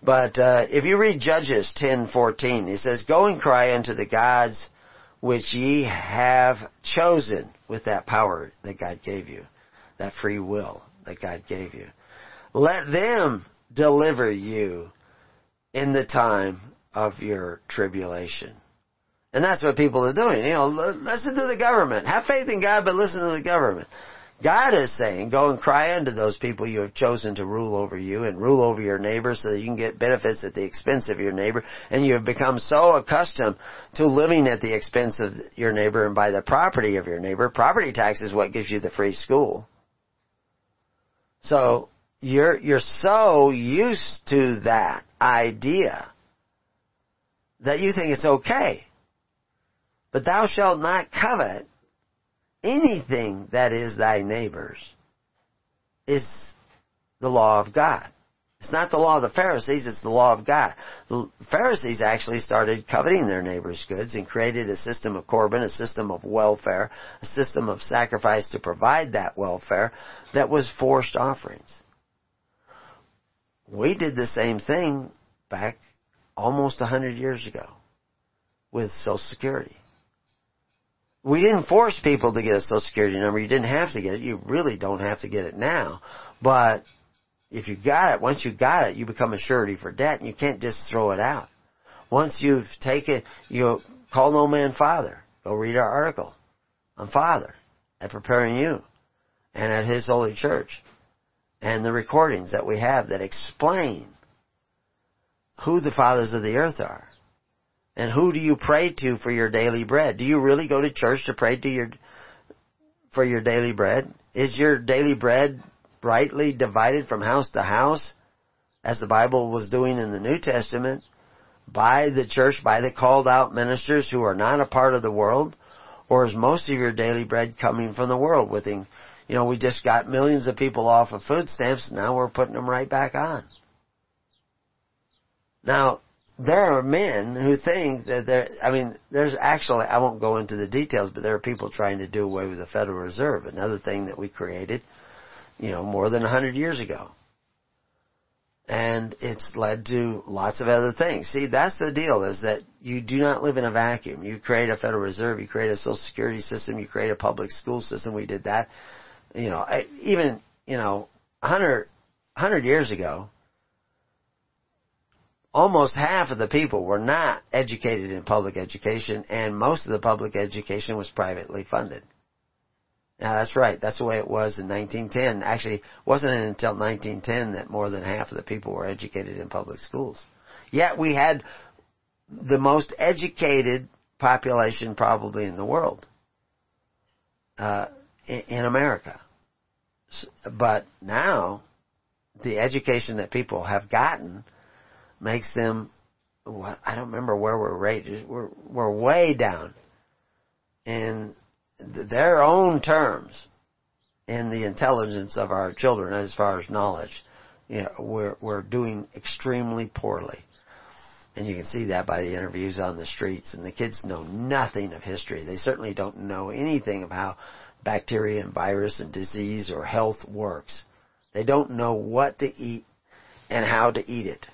But uh, if you read Judges 10:14, it says, "Go and cry unto the gods which ye have chosen with that power that God gave you, that free will that God gave you. Let them deliver you in the time of your tribulation." And that's what people are doing. You know, listen to the government. Have faith in God, but listen to the government. God is saying, go and cry unto those people you have chosen to rule over you and rule over your neighbor so that you can get benefits at the expense of your neighbor. And you have become so accustomed to living at the expense of your neighbor and by the property of your neighbor. Property tax is what gives you the free school. So, you're, you're so used to that idea that you think it's okay. But thou shalt not covet anything that is thy neighbor's is the law of God. It's not the law of the Pharisees, it's the law of God. The Pharisees actually started coveting their neighbor's goods and created a system of Corban, a system of welfare, a system of sacrifice to provide that welfare that was forced offerings. We did the same thing back almost a hundred years ago with Social Security. We didn't force people to get a Social Security number. You didn't have to get it. You really don't have to get it now. But if you got it, once you got it, you become a surety for debt and you can't just throw it out. Once you've taken, you call no man father. Go read our article on father at preparing you and at his holy church and the recordings that we have that explain who the fathers of the earth are. And who do you pray to for your daily bread? Do you really go to church to pray to your, for your daily bread? Is your daily bread rightly divided from house to house, as the Bible was doing in the New Testament, by the church, by the called out ministers who are not a part of the world? Or is most of your daily bread coming from the world within, you know, we just got millions of people off of food stamps, now we're putting them right back on. Now, there are men who think that there, I mean, there's actually, I won't go into the details, but there are people trying to do away with the Federal Reserve, another thing that we created, you know, more than a hundred years ago. And it's led to lots of other things. See, that's the deal is that you do not live in a vacuum. You create a Federal Reserve, you create a Social Security system, you create a public school system. We did that. You know, even, you know, hundred, hundred years ago, almost half of the people were not educated in public education and most of the public education was privately funded. Now that's right, that's the way it was in 1910. Actually, it wasn't until 1910 that more than half of the people were educated in public schools. Yet we had the most educated population probably in the world, uh, in, in America. But now, the education that people have gotten makes them I don't remember where we're rated. We're we're way down in their own terms in the intelligence of our children as far as knowledge. You know, we're we're doing extremely poorly. And you can see that by the interviews on the streets. And the kids know nothing of history. They certainly don't know anything of how bacteria and virus and disease or health works. They don't know what to eat and how to eat it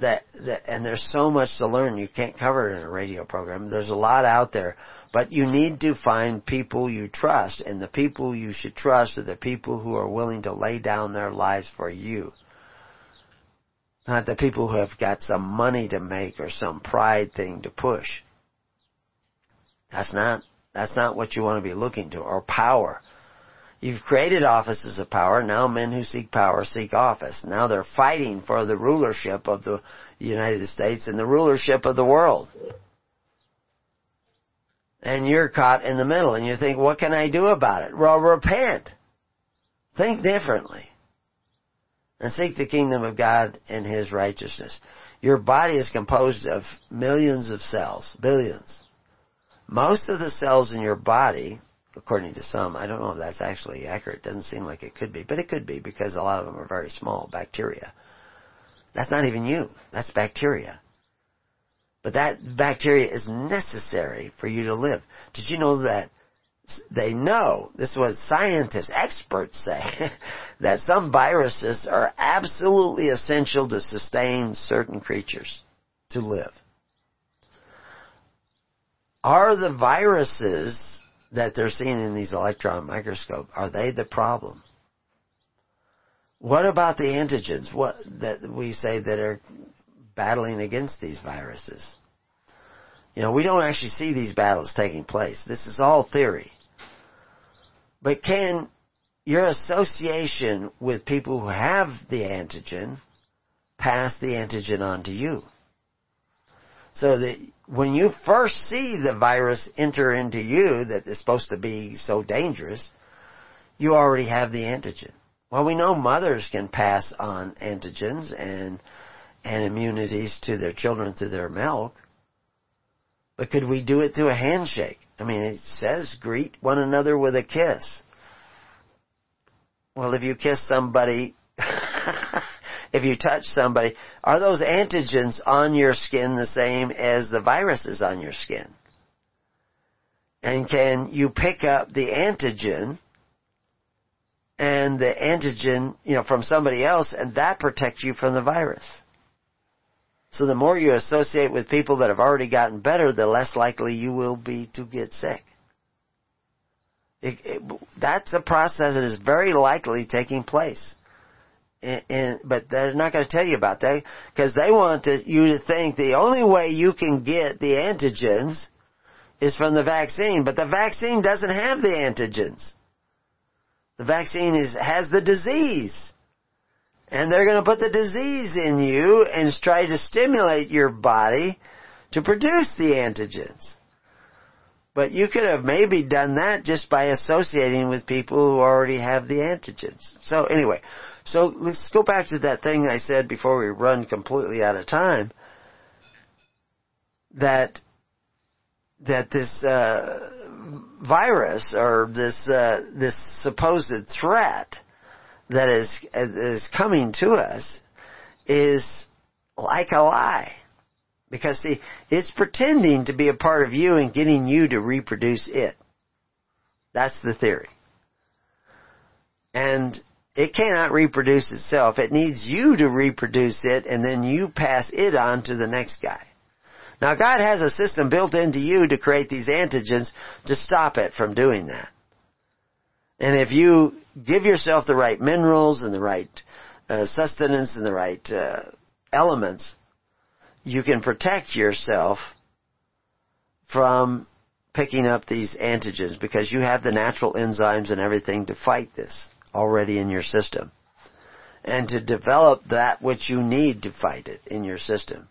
that, that and there's so much to learn you can't cover it in a radio program. There's a lot out there, but you need to find people you trust, and the people you should trust are the people who are willing to lay down their lives for you. Not the people who have got some money to make or some pride thing to push. That's not that's not what you want to be looking to or power. You've created offices of power. Now men who seek power seek office. Now they're fighting for the rulership of the United States and the rulership of the world. And you're caught in the middle and you think, what can I do about it? Well, repent. Think differently. And seek the kingdom of God and His righteousness. Your body is composed of millions of cells, billions. Most of the cells in your body according to some. I don't know if that's actually accurate. It doesn't seem like it could be, but it could be because a lot of them are very small bacteria. That's not even you. That's bacteria. But that bacteria is necessary for you to live. Did you know that they know, this is what scientists, experts say, that some viruses are absolutely essential to sustain certain creatures to live. Are the viruses that they're seeing in these electron microscope, are they the problem? What about the antigens? What that we say that are battling against these viruses? You know, we don't actually see these battles taking place. This is all theory. But can your association with people who have the antigen pass the antigen on to you? So that when you first see the virus enter into you that is supposed to be so dangerous, you already have the antigen. Well, we know mothers can pass on antigens and and immunities to their children through their milk. But could we do it through a handshake? I mean, it says greet one another with a kiss. Well, if you kiss somebody, if you touch somebody, are those antigens on your skin the same as the viruses on your skin? And can you pick up the antigen and the antigen, you know, from somebody else and that protects you from the virus? So the more you associate with people that have already gotten better, the less likely you will be to get sick. It, it, that's a process that is very likely taking place. And, and, but they're not going to tell you about that because they want to, you to think the only way you can get the antigens is from the vaccine, but the vaccine doesn't have the antigens. The vaccine is, has the disease. And they're going to put the disease in you and try to stimulate your body to produce the antigens. But you could have maybe done that just by associating with people who already have the antigens. So anyway, so let's go back to that thing I said before we run completely out of time. That that this uh, virus or this uh, this supposed threat that is is coming to us is like a lie. Because see, it's pretending to be a part of you and getting you to reproduce it. That's the theory. And it cannot reproduce itself. It needs you to reproduce it and then you pass it on to the next guy. Now God has a system built into you to create these antigens to stop it from doing that. And if you give yourself the right minerals and the right uh, sustenance and the right uh, elements, you can protect yourself from picking up these antigens because you have the natural enzymes and everything to fight this already in your system. And to develop that which you need to fight it in your system.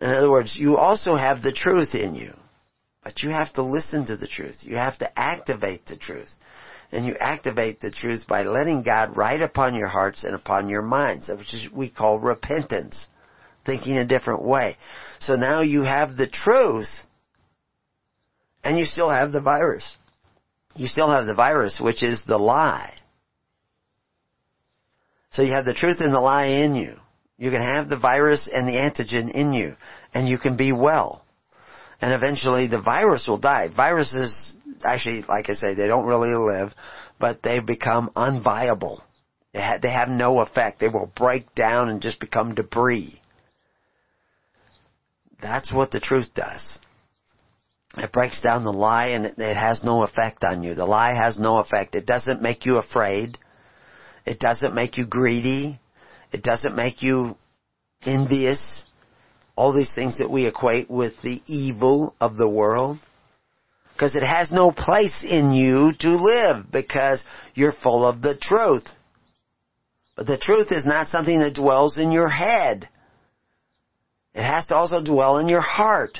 In other words, you also have the truth in you. But you have to listen to the truth. You have to activate the truth. And you activate the truth by letting God write upon your hearts and upon your minds, which is we call repentance. Thinking a different way. So now you have the truth, and you still have the virus. You still have the virus, which is the lie. So you have the truth and the lie in you. You can have the virus and the antigen in you, and you can be well and eventually the virus will die. Viruses, actually, like I say, they don't really live, but they become unviable. They, ha- they have no effect. They will break down and just become debris. That's what the truth does. It breaks down the lie and it, it has no effect on you. The lie has no effect. It doesn't make you afraid. It doesn't make you greedy. It doesn't make you envious all these things that we equate with the evil of the world. Because it has no place in you to live because you're full of the truth. But the truth is not something that dwells in your head. It has to also dwell in your heart.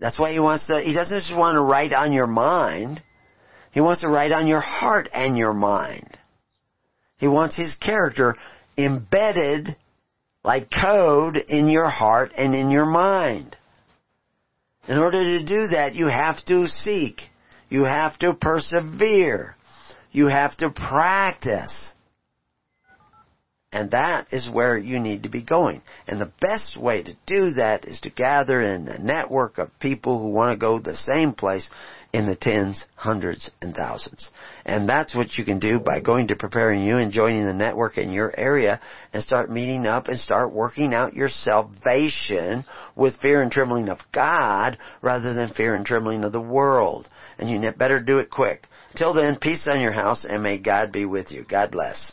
That's why he wants to, he doesn't just want to write on your mind. He wants to write on your heart and your mind. He wants his character embedded like code in your heart and in your mind. In order to do that, you have to seek. You have to persevere. You have to practice. And that is where you need to be going. And the best way to do that is to gather in a network of people who want to go the same place in the tens, hundreds, and thousands. And that's what you can do by going to preparing you and joining the network in your area and start meeting up and start working out your salvation with fear and trembling of God rather than fear and trembling of the world. And you better do it quick. Till then, peace on your house and may God be with you. God bless.